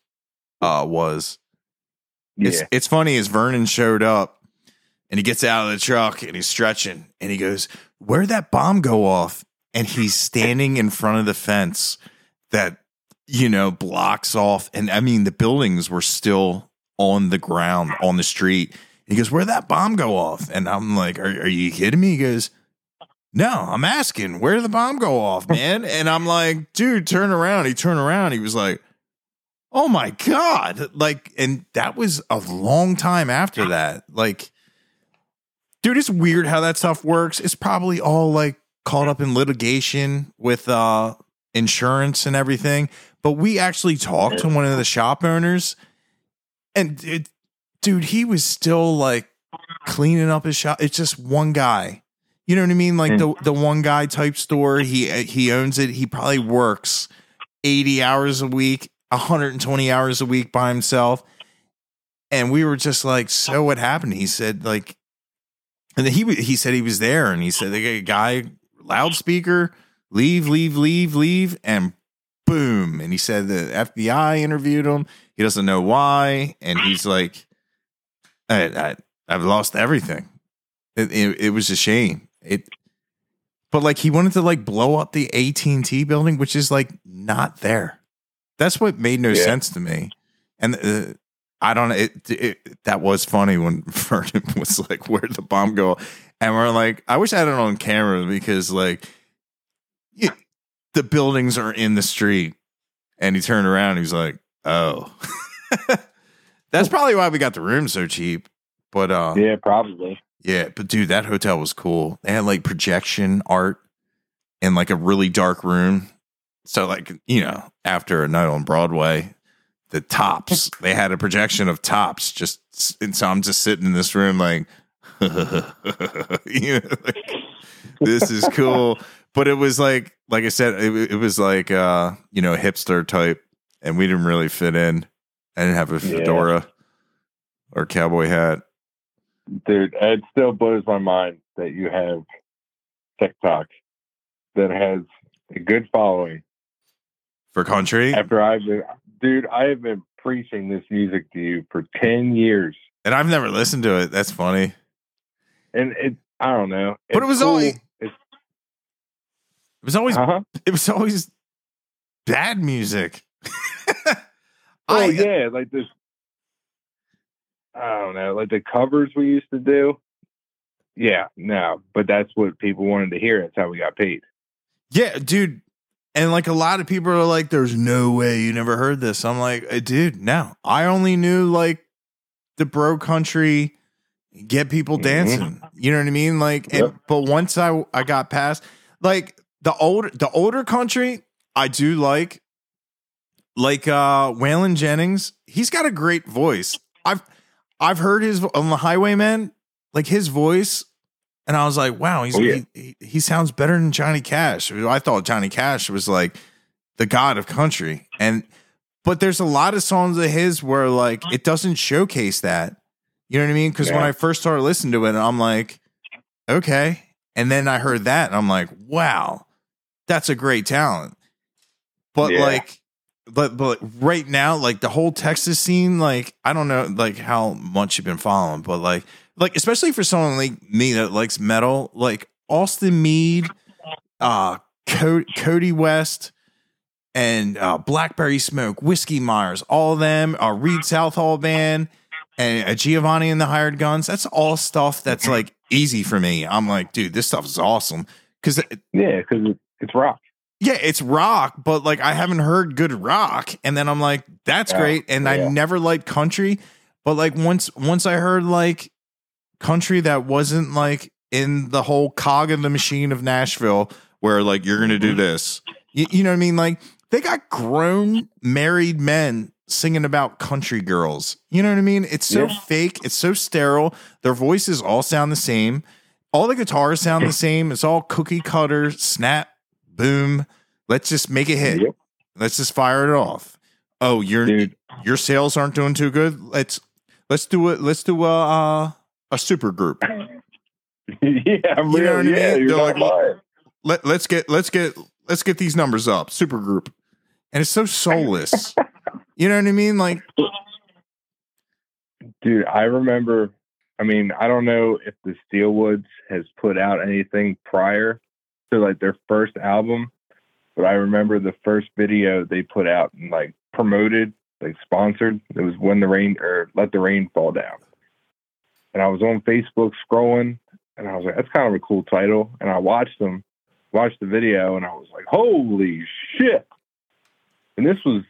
uh was. Yeah. it's it's funny as vernon showed up and he gets out of the truck and he's stretching and he goes where'd that bomb go off? And he's standing in front of the fence that you know blocks off. And i mean the buildings were still on the ground on the street. He goes where'd that bomb go off? And i'm like are, are you kidding me? He goes no i'm asking where did the bomb go off man? And i'm like dude turn around. He turned around. He was like oh my god. Like and that was a long time after that. Like dude it's weird how that stuff works. It's probably all like caught up in litigation with uh insurance and everything but we actually talked to one of the shop owners and it, dude he was still like cleaning up his shop. It's just one guy. You know what i mean? Like the the one guy type store he he owns it. He probably works 80 hours a week 120 hours a week by himself. And we were just like so what happened? He said like and then he he said he was there and he said a guy loudspeaker leave leave leave leave and boom. And he said the FBI interviewed him. He doesn't know why. And he's like I, I I've lost everything. It, it it was a shame. It but like he wanted to like blow up the AT&T building which is like not there. That's what made no Yeah. sense to me. And uh, I don't know. It, it that was funny when Vernon was like, "Where'd the bomb go?" And we're like, "I wish I had it on camera because like, you, the buildings are in the street." And he turned around. And he was like, "Oh, that's probably why we got the room so cheap." But uh, Yeah, probably. yeah, but dude, that hotel was cool. They had like projection art in like a really dark room. So like, you know, after a night on Broadway, the tops, they had a projection of tops just and so I'm just sitting in this room like you know, like, this is cool. But it was like like I said, it, it was like uh, you know, hipster type and we didn't really fit in. I didn't have a Yeah. fedora or cowboy hat. Dude, it still blows my mind that you have TikTok that has a good following. For country, After I've been, dude, I have been preaching this music to you for 10 years. and I've never listened to it. That's funny. And it, I don't know. But it was cool. only- It was always uh-huh. it was always bad music. Oh, I, yeah. Like this, I don't know, like the covers we used to do. Yeah, no, but that's what people wanted to hear. That's how we got paid. yeah, dude. And like a lot of people are like, "There's no way you never heard this." I'm like, "Uh, dude, no. I only knew like the bro country, get people Mhm. dancing. You know what I mean? Like, and, Yep. but once I I got past like the older the older country, I do like like uh Waylon Jennings. He's got a great voice. I've I've heard his on the Highwaymen, like his voice, and I was like, wow, he's Oh, yeah. he, he, sounds better than Johnny Cash. I thought Johnny Cash was like the god of country, and but there's a lot of songs of his where like it doesn't showcase that. You know what I mean? Because when I first started listening to it, I'm like, okay, and then I heard that, and I'm like, wow, that's a great talent. But Yeah. like but but right now, like the whole Texas scene, like I don't know like how much you've been following, but like like especially for someone like me that likes metal, like Austin Meade, uh, Co- Cody West, and uh, Blackberry Smoke, Whiskey Myers, all of them, uh, Read Southall band, and uh, Giovanni and the Hired Guns. That's all stuff that's like easy for me. I'm like, dude, this stuff is awesome because Yeah, because it's rock. yeah, it's rock, but like I haven't heard good rock, and then I'm like, that's Yeah, great, and I never liked country, but like once once I heard like country that wasn't like in the whole cog of the machine of Nashville, where like you're gonna Mm-hmm. do this, you, you know what I mean? Like they got grown married men singing about country girls. You know what I mean? It's so Yeah. fake. It's so sterile. Their voices all sound the same. All the guitars sound the same. It's all cookie cutter, snap, boom. Let's just make a hit. Yep. Let's just fire it off. Oh, your Dude. your sales aren't doing too good. Let's let's do it. Let's do a uh, a super group. yeah, I'm You know real. what I mean? Yeah, you're They're not like- lying. Let let's get let's get let's get these numbers up. Super group, and it's so soulless. you know what I mean? Like Dude, I remember. I mean, I don't know if the Steel Woods has put out anything prior to like their first album, but I remember the first video they put out and like promoted, like sponsored. It was when the rain or let the rain fall down. And I was on Facebook scrolling, and I was like, "That's kind of a cool title." And I watched them, watched the video, and I was like, "Holy shit!" And this was,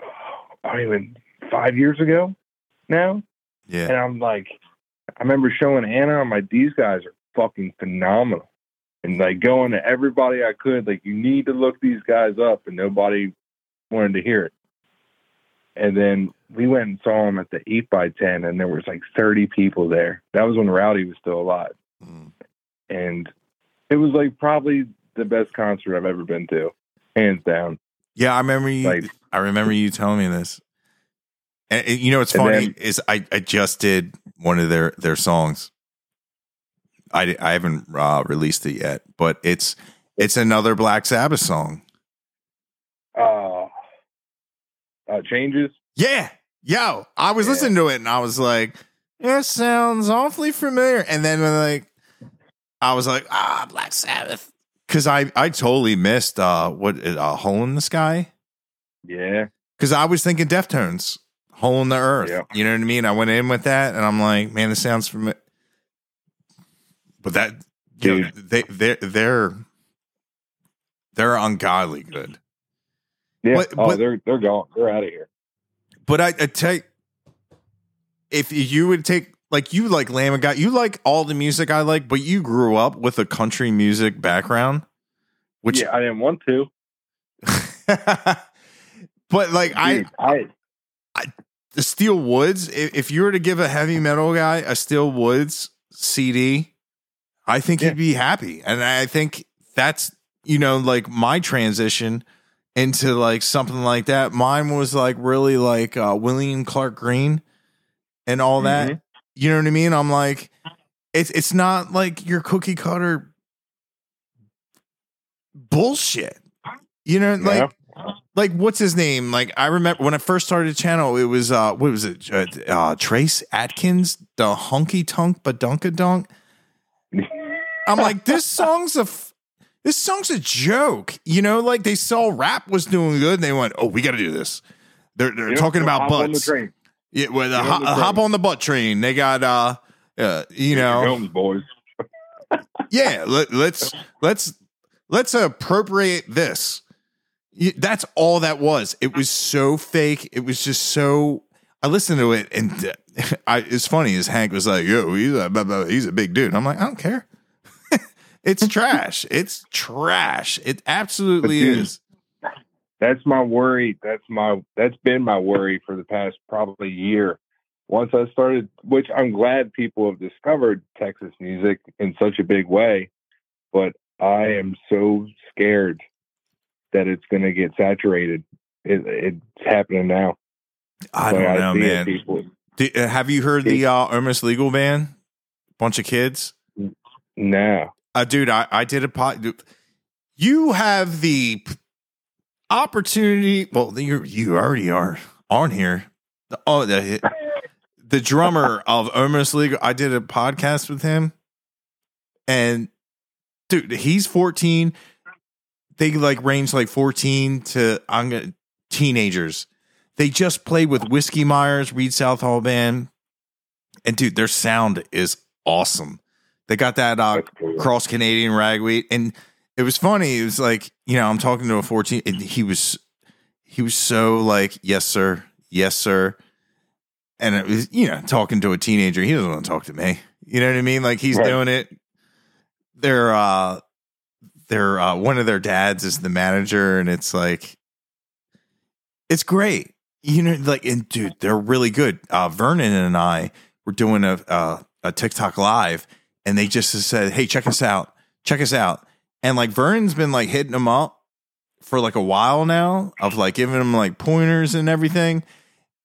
oh, I don't even five years ago now. yeah, And I'm like, I remember showing Anna, I'm like, these guys are fucking phenomenal. And like going to everybody I could, like, you need to look these guys up. And nobody wanted to hear it. And then we went and saw them at the 8 by 10 and there was like 30 people there. That was when Rowdy was still alive. Mm. And it was like probably the best concert I've ever been to, hands down. yeah. I remember you. Like, I remember you telling me this. And, and you know what's funny then- is I I just did one of their their songs. I I haven't uh, released it yet, but it's it's another Black Sabbath song. uh, uh, changes. Yeah. Yo, I was Yeah. listening to it and I was like, it sounds awfully familiar. And then like I was like, ah, Black Sabbath. Cause I I totally missed uh what uh hole in the sky. Yeah. Cause I was thinking Deftones, hole in the earth. Yeah. You know what I mean? I went in with that and I'm like, man, this sounds familiar. But that dude, Dude. they they're they're they're ungodly good. Yeah. But- oh, but- they're, they're gone. They're out of here. But I, I you, if you would take like you like Lamb of God, you like all the music I like, but you grew up with a country music background, which, yeah, I didn't want to. but like I, Dude, I the Steel Woods, if, if you were to give a heavy metal guy a Steel Woods CD, I think Yeah. he'd be happy, and I think that's you know like my transition into like something like that. Mine was like really like uh, William Clark Green and all that. Mhm. You know what I mean? I'm like, it's it's not like your cookie cutter bullshit. You know, like like what's his name? Like I remember when I first started the channel, it was uh what was it? Uh, uh Trace Atkins, the honky tonk badunkadunk. I'm like, this song's a f- this song's a joke. You know, like they saw rap was doing good, and they went, "Oh, we got to do this." They're they're talking about hop on the butts. train. Yeah, with a ho- hop on the butt train. They got uh, uh you know, Films, boys. yeah. Let, let's let's let's appropriate this. That's all that was. It was so fake. It was just so. I listened to it, and I, it's funny. As Hank was like, "Yo, he's a he's a big dude." I'm like, I don't care. It's trash. It's trash. It absolutely dude, is. That's my worry. That's my that's been my worry for the past probably year. Once I started, which I'm glad people have discovered Texas music in such a big way, but I am so scared that it's going to get saturated. It, it's happening now. I don't know, see man. people- Do- uh, have you heard the uh, Almost Legal band? Bunch of kids. No. Uh, dude, I, I did a pot. You have the opportunity. Well, you you already are on here. The- Oh, the the drummer of Almost Legal. I did a podcast with him, and dude, he's 14. They like range like 14 to I'm gonna teenagers. They just played with Whiskey Myers, Read Southall band, and dude, their sound is awesome. They got that uh, cross Canadian ragweed, and it was funny. It was like you know I'm talking to a 14, and he was he was so like yes sir, yes sir, and it was you know talking to a teenager. He doesn't want to talk to me. You know what I mean? Like he's Right. doing it. They're uh, they're uh, one of their dads is the manager, and it's like it's great. You know, like and dude, they're really good. Uh, Vernon and I were doing a uh, a TikTok live, and they just said, "Hey, check us out, check us out." And like Vernon's been like hitting them up for like a while now, of like giving them like pointers and everything.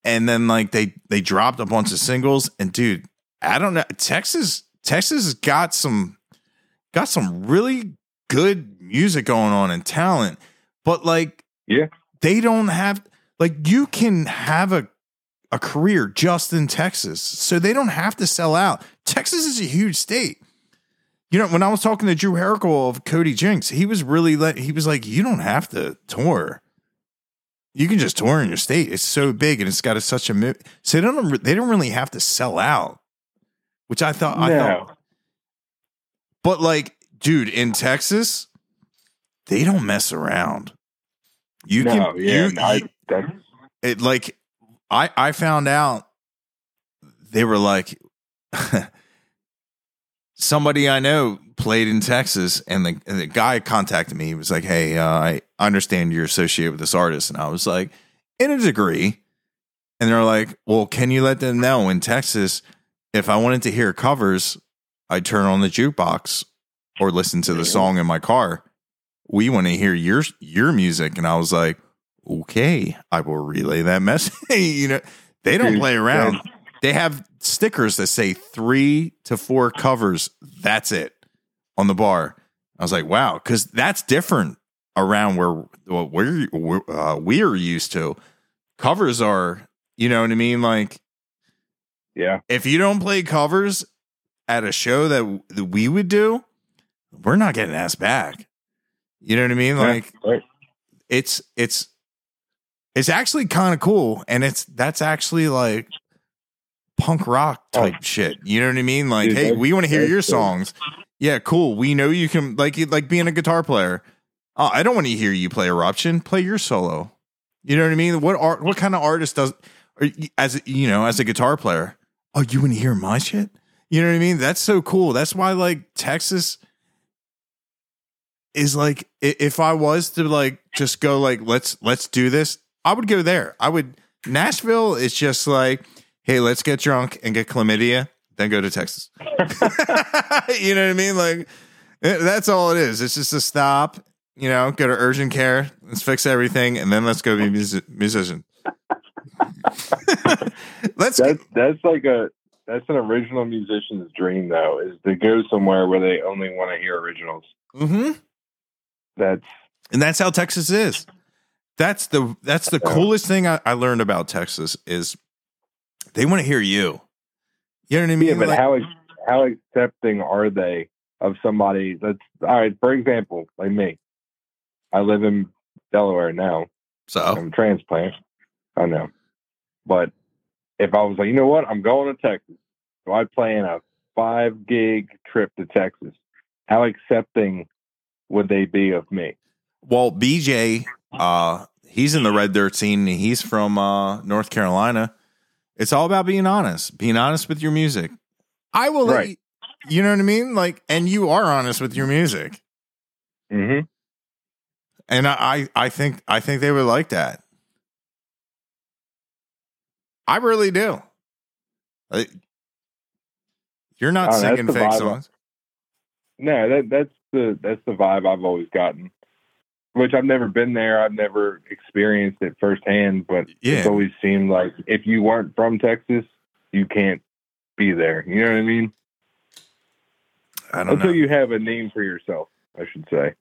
And then like they they dropped a bunch of singles, and dude, I don't know, Texas Texas has got some got some really good music going on and talent, but like Yeah. they don't have like you can have a a career just in Texas. So they don't have to sell out. Texas is a huge state. You know, when I was talking to Drew Herrickle of Cody Jinks, he was really let he was like, You don't have to tour. You can just tour in your state. It's so big and it's got a, such a so they don't they don't really have to sell out. Which I thought I thought but like, dude, in Texas, they don't mess around. You no, can yeah, you, I, you- it like I I found out they were like somebody I know played in Texas and the and the guy contacted me. He was like, "Hey, uh, I understand you're associated with this artist." And I was like, "In a degree." And they're like, "Well, can you let them know in Texas if I wanted to hear covers, I'd turn on the jukebox or listen to the song in my car. We want to hear your your music." And I was like, "Okay, I will relay that message." you know, they don't play around. They have stickers that say three to four covers. That's it on the bar. I was like, wow, because that's different around where well, we're, uh, we're used to. Covers are, you know what I mean? Like, yeah. if you don't play covers at a show that, that we would do, we're not getting asked back. You know what I mean? Like, yeah, right. it's it's it's actually kind of cool and it's that's actually like punk rock type shit. You know what i mean? Like Oh. Dude, hey we want to hear your songs. Yeah cool. We know you can like like being a guitar player. Oh i don't want to hear you play eruption. Play your solo. You know what i mean? What art what kind of artist does or as you know as a guitar player oh you want to hear my shit? You know what i mean? That's so cool. That's why like texas is like if I was to like just go like let's let's do this, I would go there. I would Nashville is just like, hey, let's get drunk and get chlamydia, then go to Texas. you know what I mean? Like eh, that's all it is. It's just a stop. You know, go to urgent care. Let's fix everything, and then let's go be music- musician. let's That's that's like a that's an original musician's dream though, is to go somewhere where they only want to hear originals. hmm That's and that's how Texas is. That's the that's the coolest thing I, I learned about Texas is they want to hear you. You know what I mean? yeah, but Like- how how accepting are they of somebody that's all right, for example, like me. I live in Delaware now. so I'm a transplant. I know. But if I was like, you know what, I'm going to Texas. So I plan a five gig trip to Texas. How accepting would they be of me? well, BJ, uh, he's in the red dirt scene. and He's from uh, North Carolina. It's all about being honest. Being honest with your music. I will Right. you, you know what I mean? Like, and you are honest with your music. Mm-hmm. And I, I think I think they would like that. I really do. Like, you're not Oh, singing fake songs. No, that that's the that's the vibe I've always gotten. Which I've never been there. I've never experienced it firsthand, but Yeah. it's always seemed like if you weren't from Texas, you can't be there. You know what I mean? I don't Until know. you have a name for yourself, I should say.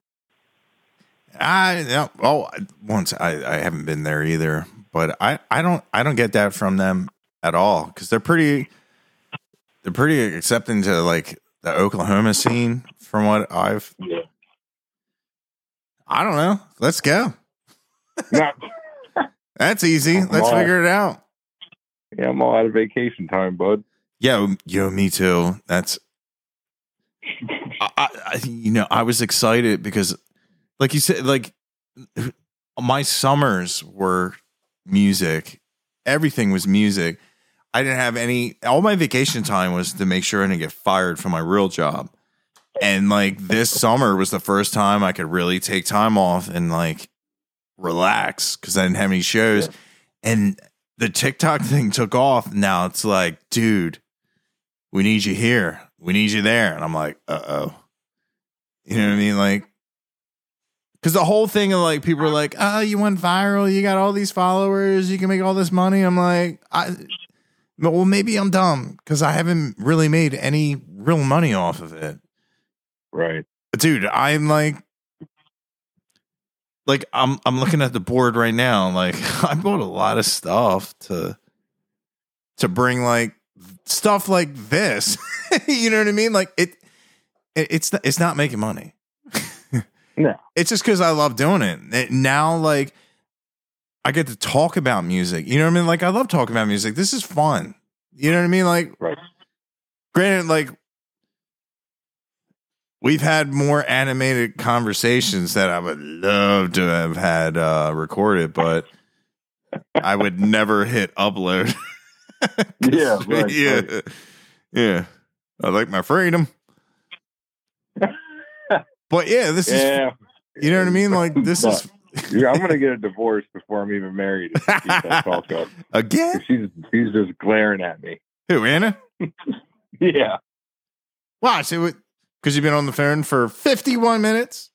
I oh once I I haven't been there either, but I I don't I don't get that from them. at all because they're pretty they're pretty accepting to like the Oklahoma scene from what I've Yeah. I don't know. Let's go. No, That's easy. Let's Wow. figure it out. yeah, I'm all out of vacation time, bud. Yo, yo, me too. That's I, I- you know, I was excited because, like you said, like my summers were music. Everything was music. I didn't have any. All my vacation time was to make sure I didn't get fired from my real job. And like this summer was the first time I could really take time off and like relax because I didn't have any shows. And the TikTok thing took off. Now it's like, dude, we need you here. We need you there. And I'm like, uh oh. You know what I mean? Like, because the whole thing of like people are like, oh, you went viral. You got all these followers. You can make all this money. I'm like, I, well, maybe I'm dumb because I haven't really made any real money off of it. Right. Dude, I'm like, like I'm I'm looking at the board right now. Like I bought a lot of stuff to to bring like stuff like this. you know what I mean? Like it, it it's it's not making money. No. It's just because I love doing it. It- Now, like I get to talk about music. You know what I mean? Like I love talking about music. This is fun. You know what I mean? Like Right. granted, like we've had more animated conversations that I would love to have had uh recorded, but I would never hit upload. Yeah. Right. yeah. right. Yeah. I like my freedom. But yeah, this is Yeah. you know what I mean? Like this is Yeah, I'm gonna get a divorce before I'm even married. if she keeps that talk up. again? She's she's just glaring at me. Who, Anna? Yeah. Watch it because you've been on the phone for 51 minutes.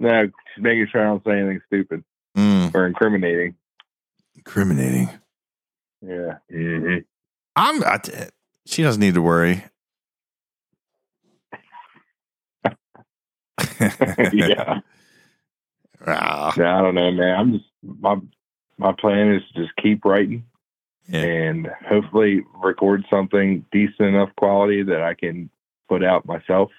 No, making sure I don't say anything stupid Mm, or incriminating. incriminating. Yeah. hmm I'm I, she doesn't need to worry. yeah. Ah, Yeah, I don't know, man. I'm just my my plan is to just keep writing yeah. and hopefully record something decent enough quality that I can put out myself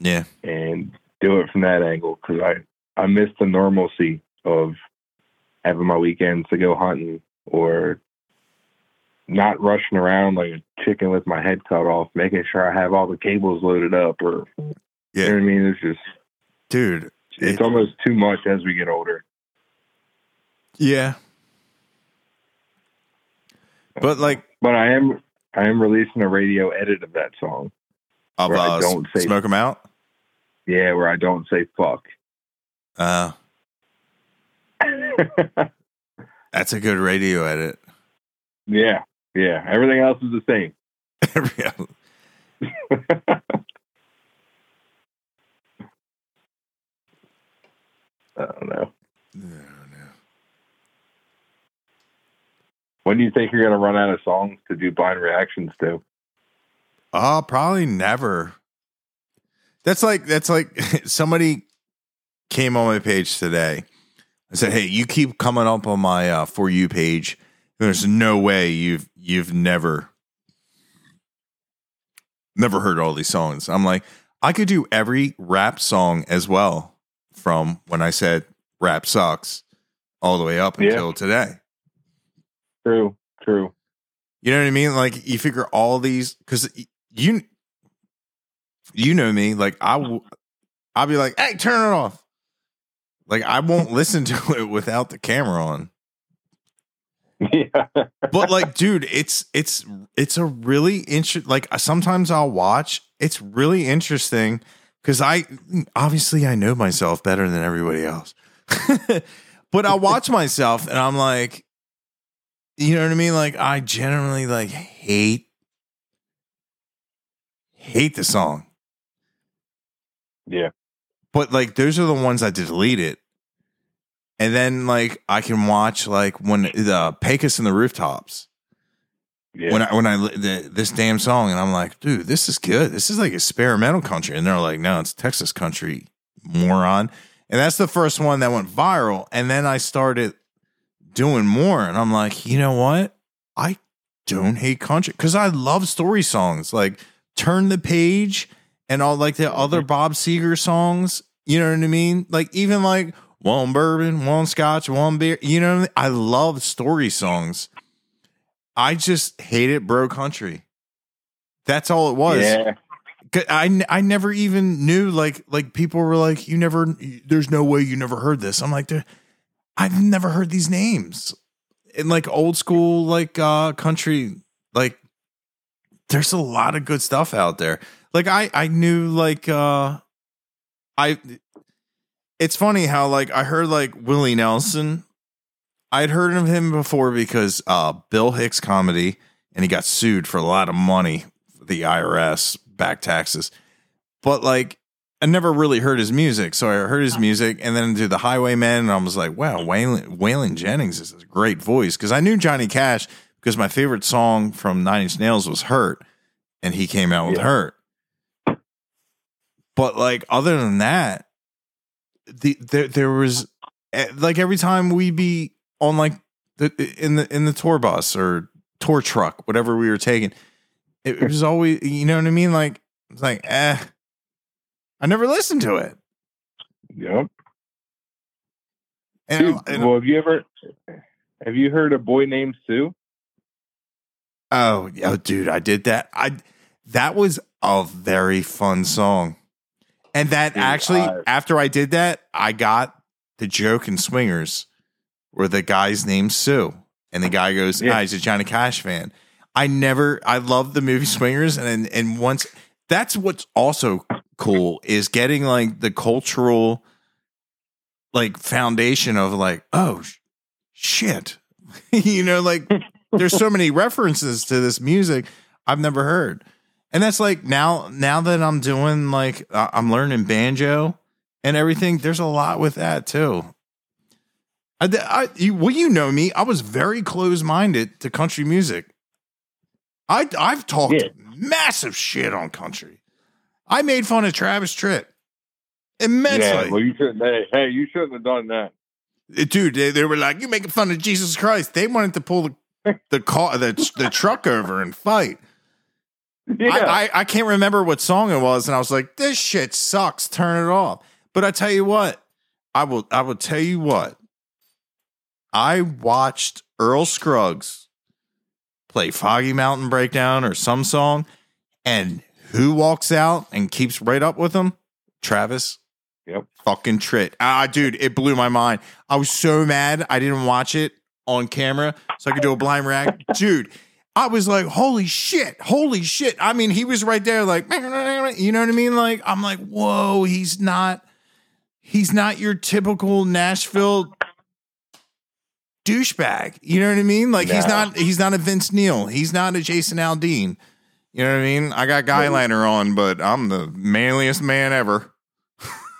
Yeah. and do it from that angle because I I miss the normalcy of having my weekends to go hunting or not rushing around like a chicken with my head cut off, making sure I have all the cables loaded up or you know Yeah. what I mean. It's just Dude. it's it- almost too much as we get older. yeah. But like But I am I am releasing a radio edit of that song. Of Where I uh, don't say- smoke them out. Yeah, where I don't say fuck. Uh that's a good radio edit. yeah, yeah. Everything else is the same. I don't know. When do you think you're going to run out of songs to do blind reactions to? Oh, probably never. That's like that's like somebody came on my page today. I said, "Hey, you keep coming up on my uh, for you page. There's no way you've you've never never heard all these songs." I'm like, I could do every rap song as well from when I said rap sucks all the way up Yeah. until today. True, true. You know what I mean? Like you figure all these because you you know me. Like I will, I'll be like, hey, turn it off. Like I won't listen to it without the camera on. Yeah, But like, dude, it's it's it's a really interesting. Like sometimes I'll watch. It's really interesting because I obviously I know myself better than everybody else. but I'll watch myself and I'm like, you know what I mean? Like I generally like hate hate the song. yeah, But like those are the ones I delete it. And then like I can watch like when the uh, Pecos and the rooftops yeah. when I when I the, this damn song and I'm like, dude, this is good. This is like experimental country, and they're like, no, it's Texas country, moron. And that's the first one that went viral. And then I started doing more, and I'm like, you know what? I don't hate country because I love story songs like Turn the Page and all like the other Bob Seger songs. You know what I mean? Like even like one bourbon, one scotch, one beer. You know what I mean? I love story songs. I just hate it, bro country. That's all it was. Yeah. I, I never even knew like like people were like you never there's no way you never heard this. I'm like I've never heard these names. In like old school like uh country like there's a lot of good stuff out there. Like I I knew like uh I it's funny how like I heard like Willie Nelson. I'd heard of him before because uh Bill Hicks comedy and he got sued for a lot of money for the IRS back taxes. But like I never really heard his music. So I heard his music and then do the Highwaymen and I was like, wow, Waylon, Waylon Jennings is a great voice. Cause I knew Johnny Cash because my favorite song from Nine Inch Nails was Hurt and he came out with Yeah. Hurt. But like other than that, the there there was eh, like every time we be on like the in the in the tour bus or tour truck, whatever we were taking, it, it was always you know what I mean. Like it's like eh, I never listened to it. Yep. And, Dude, and- well, have you ever have you heard a boy named Sue? Oh, oh, dude, I did that. I that was a very fun song, and that Dude, actually I- after I did that, I got the joke in Swingers where the guy's named Sue, and the guy goes, Yeah. "Ah, he's a Johnny Cash fan." I never, I love the movie Swingers, and and once that's what's also cool is getting like the cultural like foundation of like, oh shit, you know, like there's so many references to this music I've never heard. And that's like now now that I'm doing like uh, I'm learning banjo and everything, there's a lot with that too. I, I you, well, you know me. I was very close minded to country music. I I've talked Yeah. massive shit on country. I made fun of Travis Tritt immensely. Yeah. Well, you shouldn't. Hey, hey, you shouldn't have done that. dude they, they were like you making fun of jesus christ they wanted to pull the the car the, the truck over and fight Yeah. I, I i can't remember what song it was and i was like this shit sucks turn it off but i tell you what i will i will tell you what i watched earl scruggs play foggy mountain breakdown or some song and who walks out and keeps right up with him travis Yep. fucking Tritt. Ah, dude, it blew my mind. I was so mad I didn't watch it on camera so I could do a blind react. Dude, I was like, holy shit, holy shit. I mean, he was right there, like, you know what I mean? Like, I'm like, whoa, he's not, he's not your typical Nashville douchebag. You know what I mean? Like, he's not, he's not a Vince Neil. He's not a Jason Aldean. You know what I mean? I got guy liner on, but I'm the manliest man ever.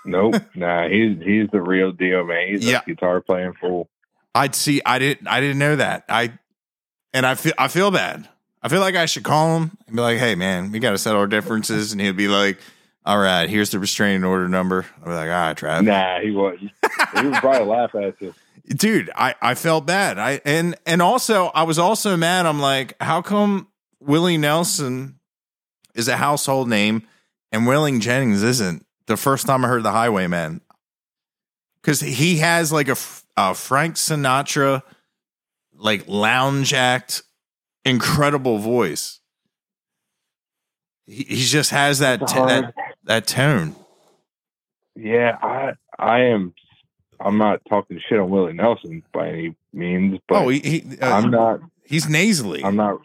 Nope. nah, he's he's the real deal, man. He's Yeah. a guitar playing fool. I'd see. I didn't. I didn't know that. I and I feel. I feel bad. I feel like I should call him and be like, "Hey, man, we got to settle our differences." And he'll be like, "All right, here's the restraining order number." I'll be like, "All right, Trav." Nah, he wasn't. he would probably laugh at you. dude I, I felt bad i and and also i was also mad i'm like how come willie nelson is a household name and Waylon Jennings isn't the first time i heard the highwayman because he has like a, F- a frank sinatra like lounge act incredible voice he, he just has that, t- that that tone Yeah, I I am. I'm not talking shit on Willie Nelson by any means, but oh he, he uh, I'm not. he's nasally I'm not.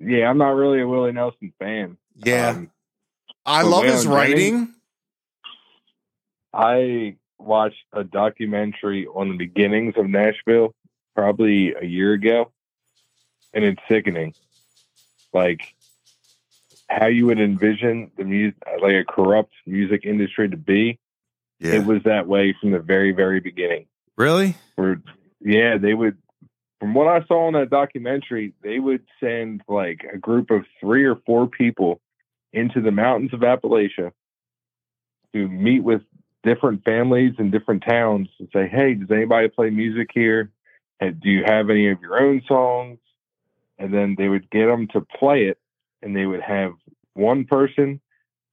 Yeah, I'm not really a Willie Nelson fan. yeah Um, I love his Waylon writing. I watched a documentary on the beginnings of Nashville probably a year ago, and it's sickening. Like how you would envision the music, like a corrupt music industry to be. Yeah. It was that way from the very, very beginning. really? Where, yeah, they would. From what I saw in that documentary, they would send like a group of three or four people into the mountains of Appalachia to meet with different families in different towns and say, "Hey, does anybody play music here? And do you have any of your own songs?" and then they would get them to play it, and they would have one person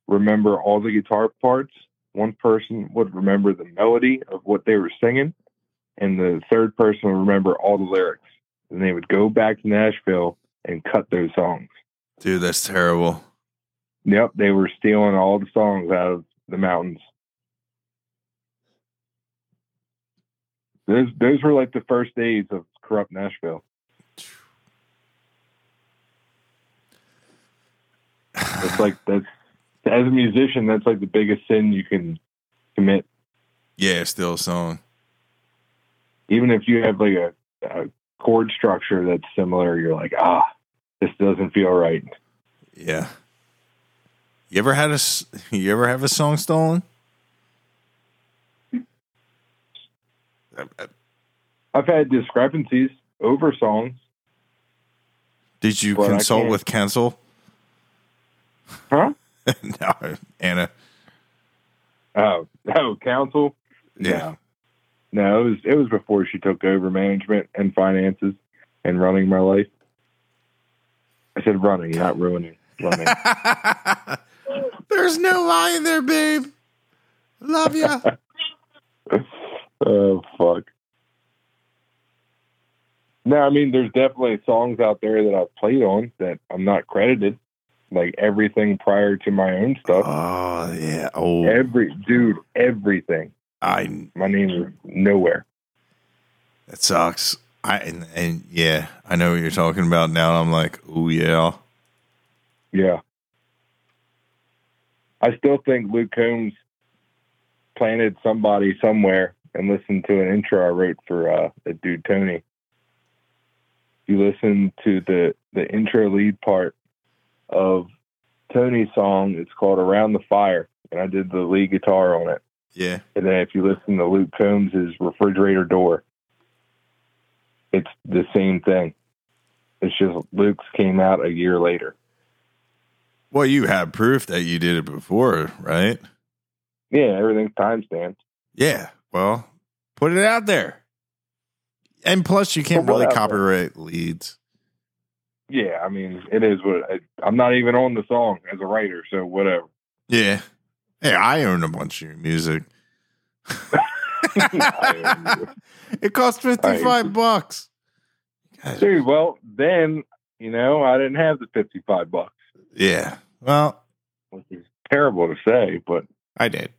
remember all the guitar parts, one person would remember the melody of what they were singing, and the third person would remember all the lyrics. And they would go back to Nashville and cut those songs. Dude, that's terrible. Yep, they were stealing all the songs out of the mountains. Those those were like the first days of corrupt Nashville. It's like that's as a musician, that's like the biggest sin you can commit. Yeah, it's still a song. Even if you have like a, a chord structure that's similar, you're like, ah, this doesn't feel right. Yeah. You ever had a you ever have a song stolen? I've had discrepancies over songs. Did you consult with Kensel? Huh? no, Anna. Oh, oh, council. Yeah. No. no, it was it was before she took over management and finances and running my life. I said running, not ruining. Running. There's no lie in there, babe. Love ya. oh fuck. No, I mean there's definitely songs out there that I've played on that I'm not credited. Like everything prior to my own stuff. oh yeah. Oh, Every dude, everything. I My name is nowhere. that sucks. I and, and yeah, I know what you're talking about now. I'm like, oh yeah. Yeah. I still think Luke Combs planted somebody somewhere and listened to an intro I wrote for uh, the dude Tony. You listen to the the intro lead part of Tony's song. It's called "Around the Fire," and I did the lead guitar on it. Yeah. And then if you listen to Luke Combs' "Refrigerator Door," it's the same thing. It's just Luke's came out a year later. Well, you have proof that you did it before, right? Yeah, everything's timestamped. Yeah. Well, put it out there. And plus, you can't really copyright leads. Yeah, I mean, it is what I, I'm not even on the song as a writer, so whatever. Yeah. Hey, I own a bunch of your music. It cost fifty five bucks. God, Dude, well, then, you know, I didn't have the 55 bucks, Yeah. Well, which is terrible to say, but I did.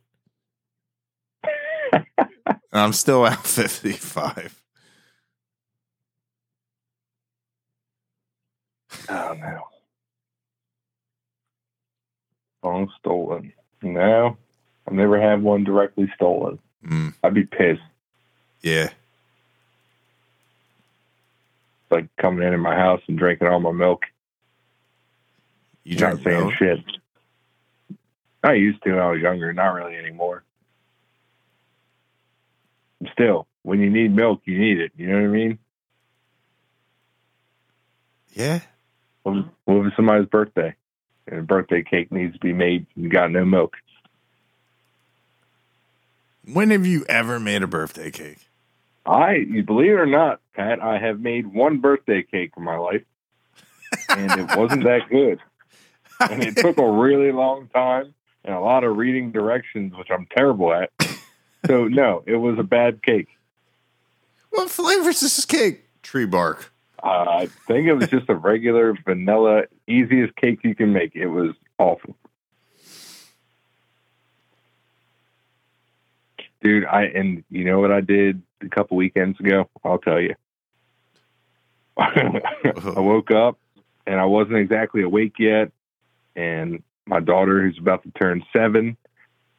I'm still at fifty five. oh no. Song stolen. No, I've never had one directly stolen. Mm, I'd be pissed. yeah. It's like coming in at my house and drinking all my milk. You're not drink saying milk? shit. I used to when I was younger, not really anymore. Still, when you need milk, you need it. You know what I mean? Yeah. What what if somebody's birthday and a birthday cake needs to be made? You got no milk. When have you ever made a birthday cake? I, you believe it or not, Pat, I have made one birthday cake in my life, and it wasn't that good. And it took a really long time and a lot of reading directions, which I'm terrible at. So no, it was a bad cake. what flavor is this cake? Tree bark. Uh, I think it was just a regular vanilla, easiest cake you can make. It was awful. Dude, I and you know what I did a couple weekends ago? I'll tell you. I woke up and I wasn't exactly awake yet, and my daughter, who's about to turn seven,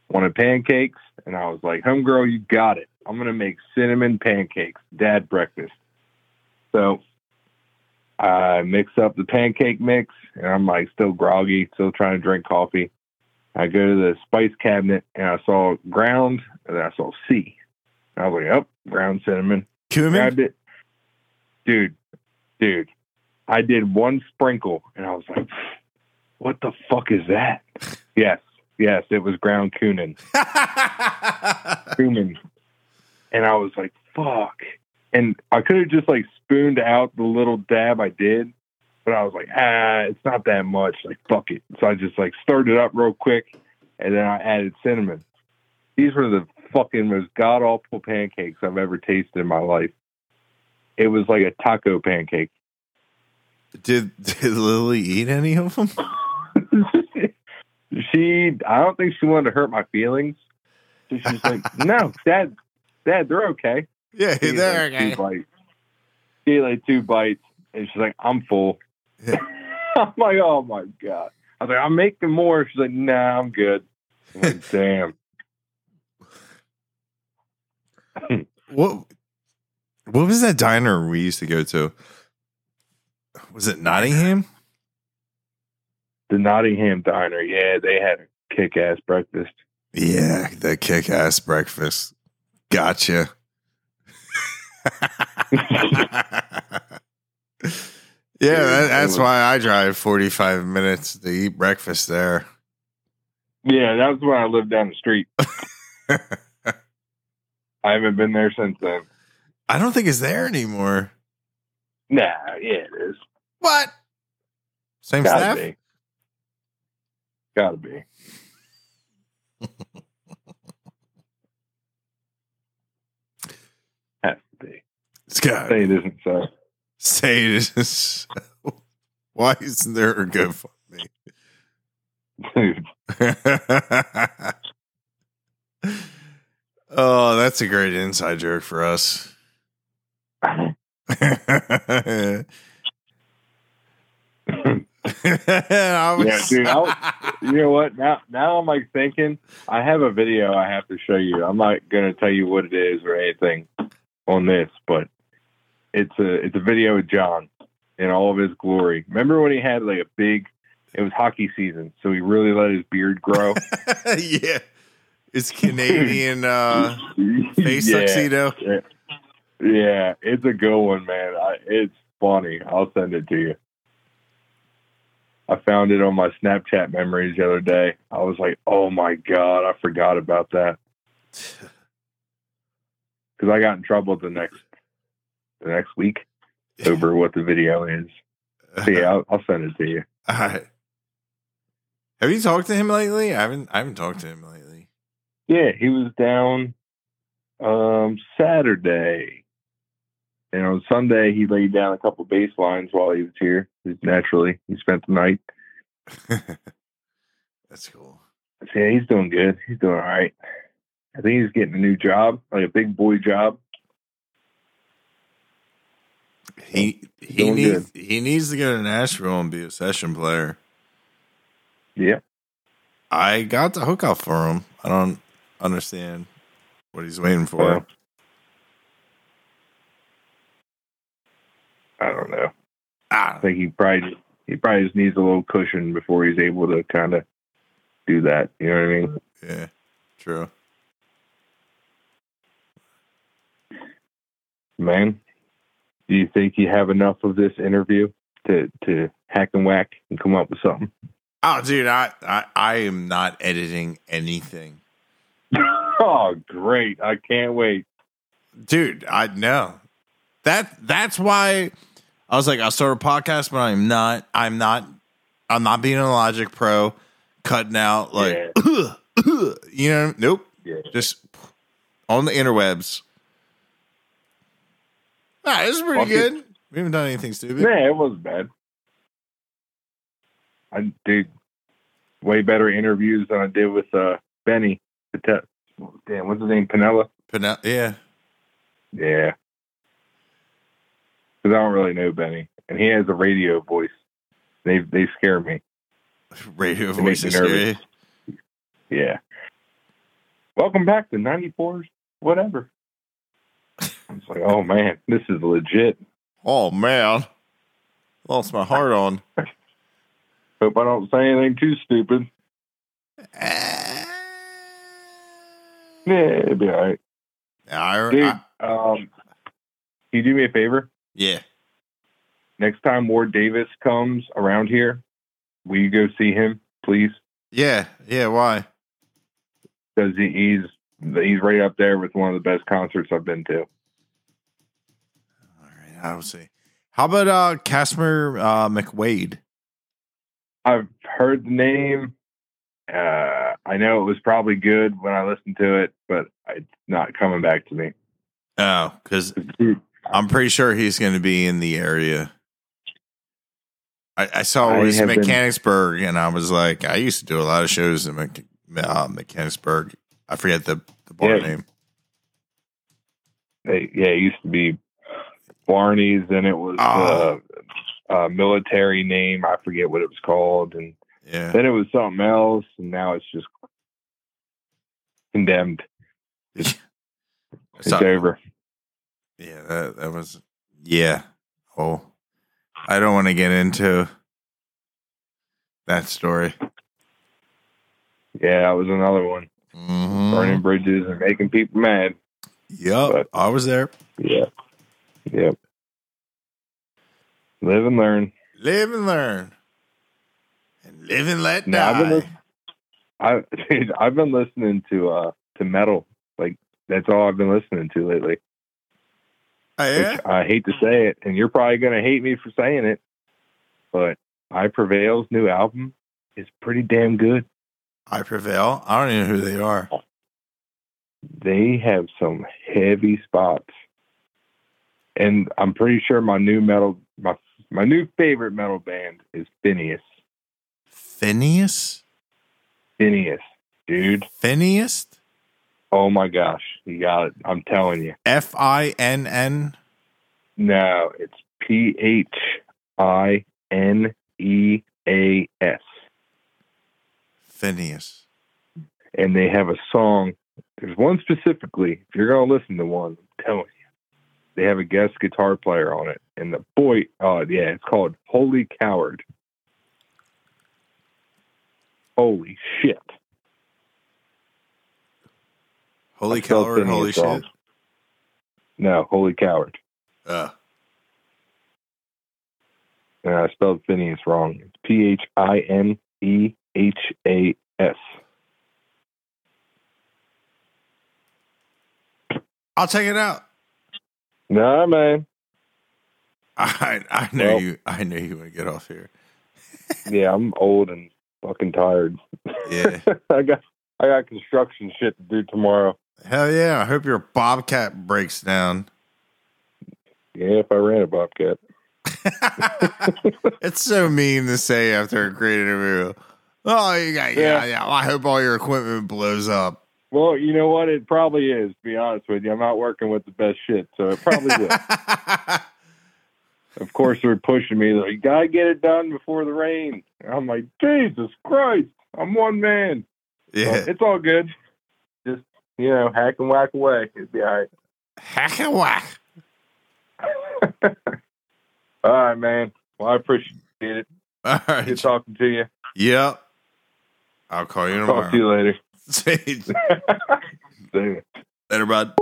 wanted pancakes, and I was like, "Homegirl, you got it. I'm gonna make cinnamon pancakes, dad breakfast." So I mix up the pancake mix, and I'm like still groggy, still trying to drink coffee. I go to the spice cabinet, and I saw ground, and I saw C. I was like, "Yep, ground cinnamon." Cumin? grabbed it. Dude, dude, I did one sprinkle and I was like, what the fuck is that? yes, yes, it was ground cumin. Cumin. And I was like, fuck. And I could have just like spooned out the little dab I did, But I was like, ah, it's not that much. Like, fuck it. So I just like stirred it up real quick, and then I added cinnamon. These were the fucking most god awful pancakes I've ever tasted in my life. It was like a taco pancake. Did did Lily eat any of them? she, I don't think she wanted to hurt my feelings. So she's like, no, Dad, Dad, they're okay. Yeah, She ate, there. like, two bites. She ate like two bites, and she's like, I'm full. Yeah. I'm like, oh my god. I was like, I'm making more. She's like, nah, I'm good. I'm like, Damn. What what was that diner we used to go to? Was it Nottingham? The Nottingham Diner, yeah, they had a kick ass breakfast. Yeah, the kick ass breakfast. Gotcha. yeah, that, that's why I drive 45 minutes to eat breakfast there. Yeah, that was when I lived down the street. I haven't been there since then. I don't think it's there anymore. Nah, yeah, it is. What? Same Gotta staff? be. Gotta be. Has to be. It's got Say it isn't so. say it is. Why isn't there a GoFundMe? Dude, oh, that's a great inside joke for us. I was, Yeah, dude, I you know what? Now, now I'm like thinking. I have a video I have to show you. I'm not gonna tell you what it is or anything on this, but it's a it's a video of John in all of his glory. Remember when he had like a big? It was hockey season, so he really let his beard grow. yeah, it's Canadian uh, face yeah, tuxedo. yeah, it's a good one, man. I, it's funny. I'll send it to you. I found it on my Snapchat memories the other day. I was like, "Oh my god, I forgot about that." Because I got in trouble the next the next week over what the video is. So yeah, I'll, I'll send it to you. All right. Have you talked to him lately? I haven't. I haven't talked to him lately. Yeah, he was down um Saturday. And on Sunday he laid down a couple bass lines while he was here. Naturally, he spent the night. That's cool. Yeah, he's doing good. He's doing all right. I think he's getting a new job, like a big boy job. He he Doing needs he needs to go to Nashville and be a session player. Yeah. I got the hookup for him. I don't understand what he's waiting for. Well, I don't know. I ah, think he probably he probably just needs a little cushion before he's able to kind of do that. You know what I mean? yeah, true. Man, do you think you have enough of this interview to to hack and whack and come up with something? Oh, dude, I, I I am not editing anything, oh, great! I can't wait. dude. I know that that's why I was like, I'll start a podcast, but I'm not. I'm not. I'm not being a Logic Pro, cutting out like you know. Nope. Yeah. just on the interwebs. Ah, this is pretty Fuck it. good. We haven't done anything stupid. Nah, it wasn't bad. I did way better interviews than I did with uh, Benny. Damn, what's his name? Panella. Pene- yeah, Yeah. Because I don't really know Benny, and he has a radio voice. They they scare me. radio They voice me is nervous. scary. Yeah. Welcome back to 94's whatever. It's like, oh man, this is legit. Oh man, lost my heart on. Hope I don't say anything too stupid. Yeah, it'll be all right. I, Dude, I- um, can you do me a favor? Yeah, Next time Ward Davis comes around here, will you go see him, please? yeah, yeah. Why? Because he, he's he's right up there with one of the best concerts I've been to. All right, I will see. How about uh Casper uh McWade? I've heard the name. Uh, I know it was probably good when I listened to it, but it's not coming back to me. Oh, because I'm pretty sure he's going to be in the area. I, I saw it was have been- Mechanicsburg, and I was like, I used to do a lot of shows in Mech- uh, Mechanicsburg. I forget the, the bar Yeah. name. They, yeah, it used to be Barney's, and it was Oh. uh, a military name. I forget what it was called, and Yeah. then it was something else, and now it's just condemned. It's So- over. Yeah, that, that was, yeah. Oh, I don't want to get into that story. Yeah, that was another one. Mhm. Burning bridges and making people mad. Yep, But- I was there. Yeah. Yep. Live and learn. Live and learn, and live and let Now, I've been die. I dude, I've been listening to uh to metal. Like that's all I've been listening to lately. Oh, yeah? I hate to say it, and you're probably gonna hate me for saying it, but I Prevail's new album is pretty damn good. I prevail. I don't even know who they are. They have some heavy spots. And I'm pretty sure my new metal my my new favorite metal band is Phinehas. Phinehas? Phinehas, dude. Phinehas? Oh my gosh, you got it. I'm telling you. F I N N? No, it's P H I N E A S. Phinehas. And they have a song. There's one specifically. If you're going to listen to one, I'm telling you. They have a guest guitar player on it. And the boy, oh, yeah, it's called Holy Coward. Holy shit. Holy I coward, holy shit. No, Holy Coward. Uh, And I spelled Phinehas wrong. It's P H I N E H A S. I'll check it out. Nah, man. I I know Well- you I know you want to get off here. Yeah, I'm old and fucking tired. Yeah. I got I got construction shit to do tomorrow. Hell yeah. I hope your bobcat breaks down. Yeah, if I ran a bobcat. it's so mean to say after a great interview. Oh, you got yeah, Yeah. yeah. Well, I hope all your equipment blows up. Well, you know what? It probably is. To be honest with you, I'm not working with the best shit, so it probably will. Of course, they're pushing me. Like, you gotta get it done before the rain. I'm like, Jesus Christ! I'm one man. yeah. But it's all good. You know, hack and whack away. It'd be all right. Hack and whack. All right, man. Well, I appreciate it. All right. Good talking to you. Yep. I'll call you in a minute. Talk to you later. See you See ya. later, bud.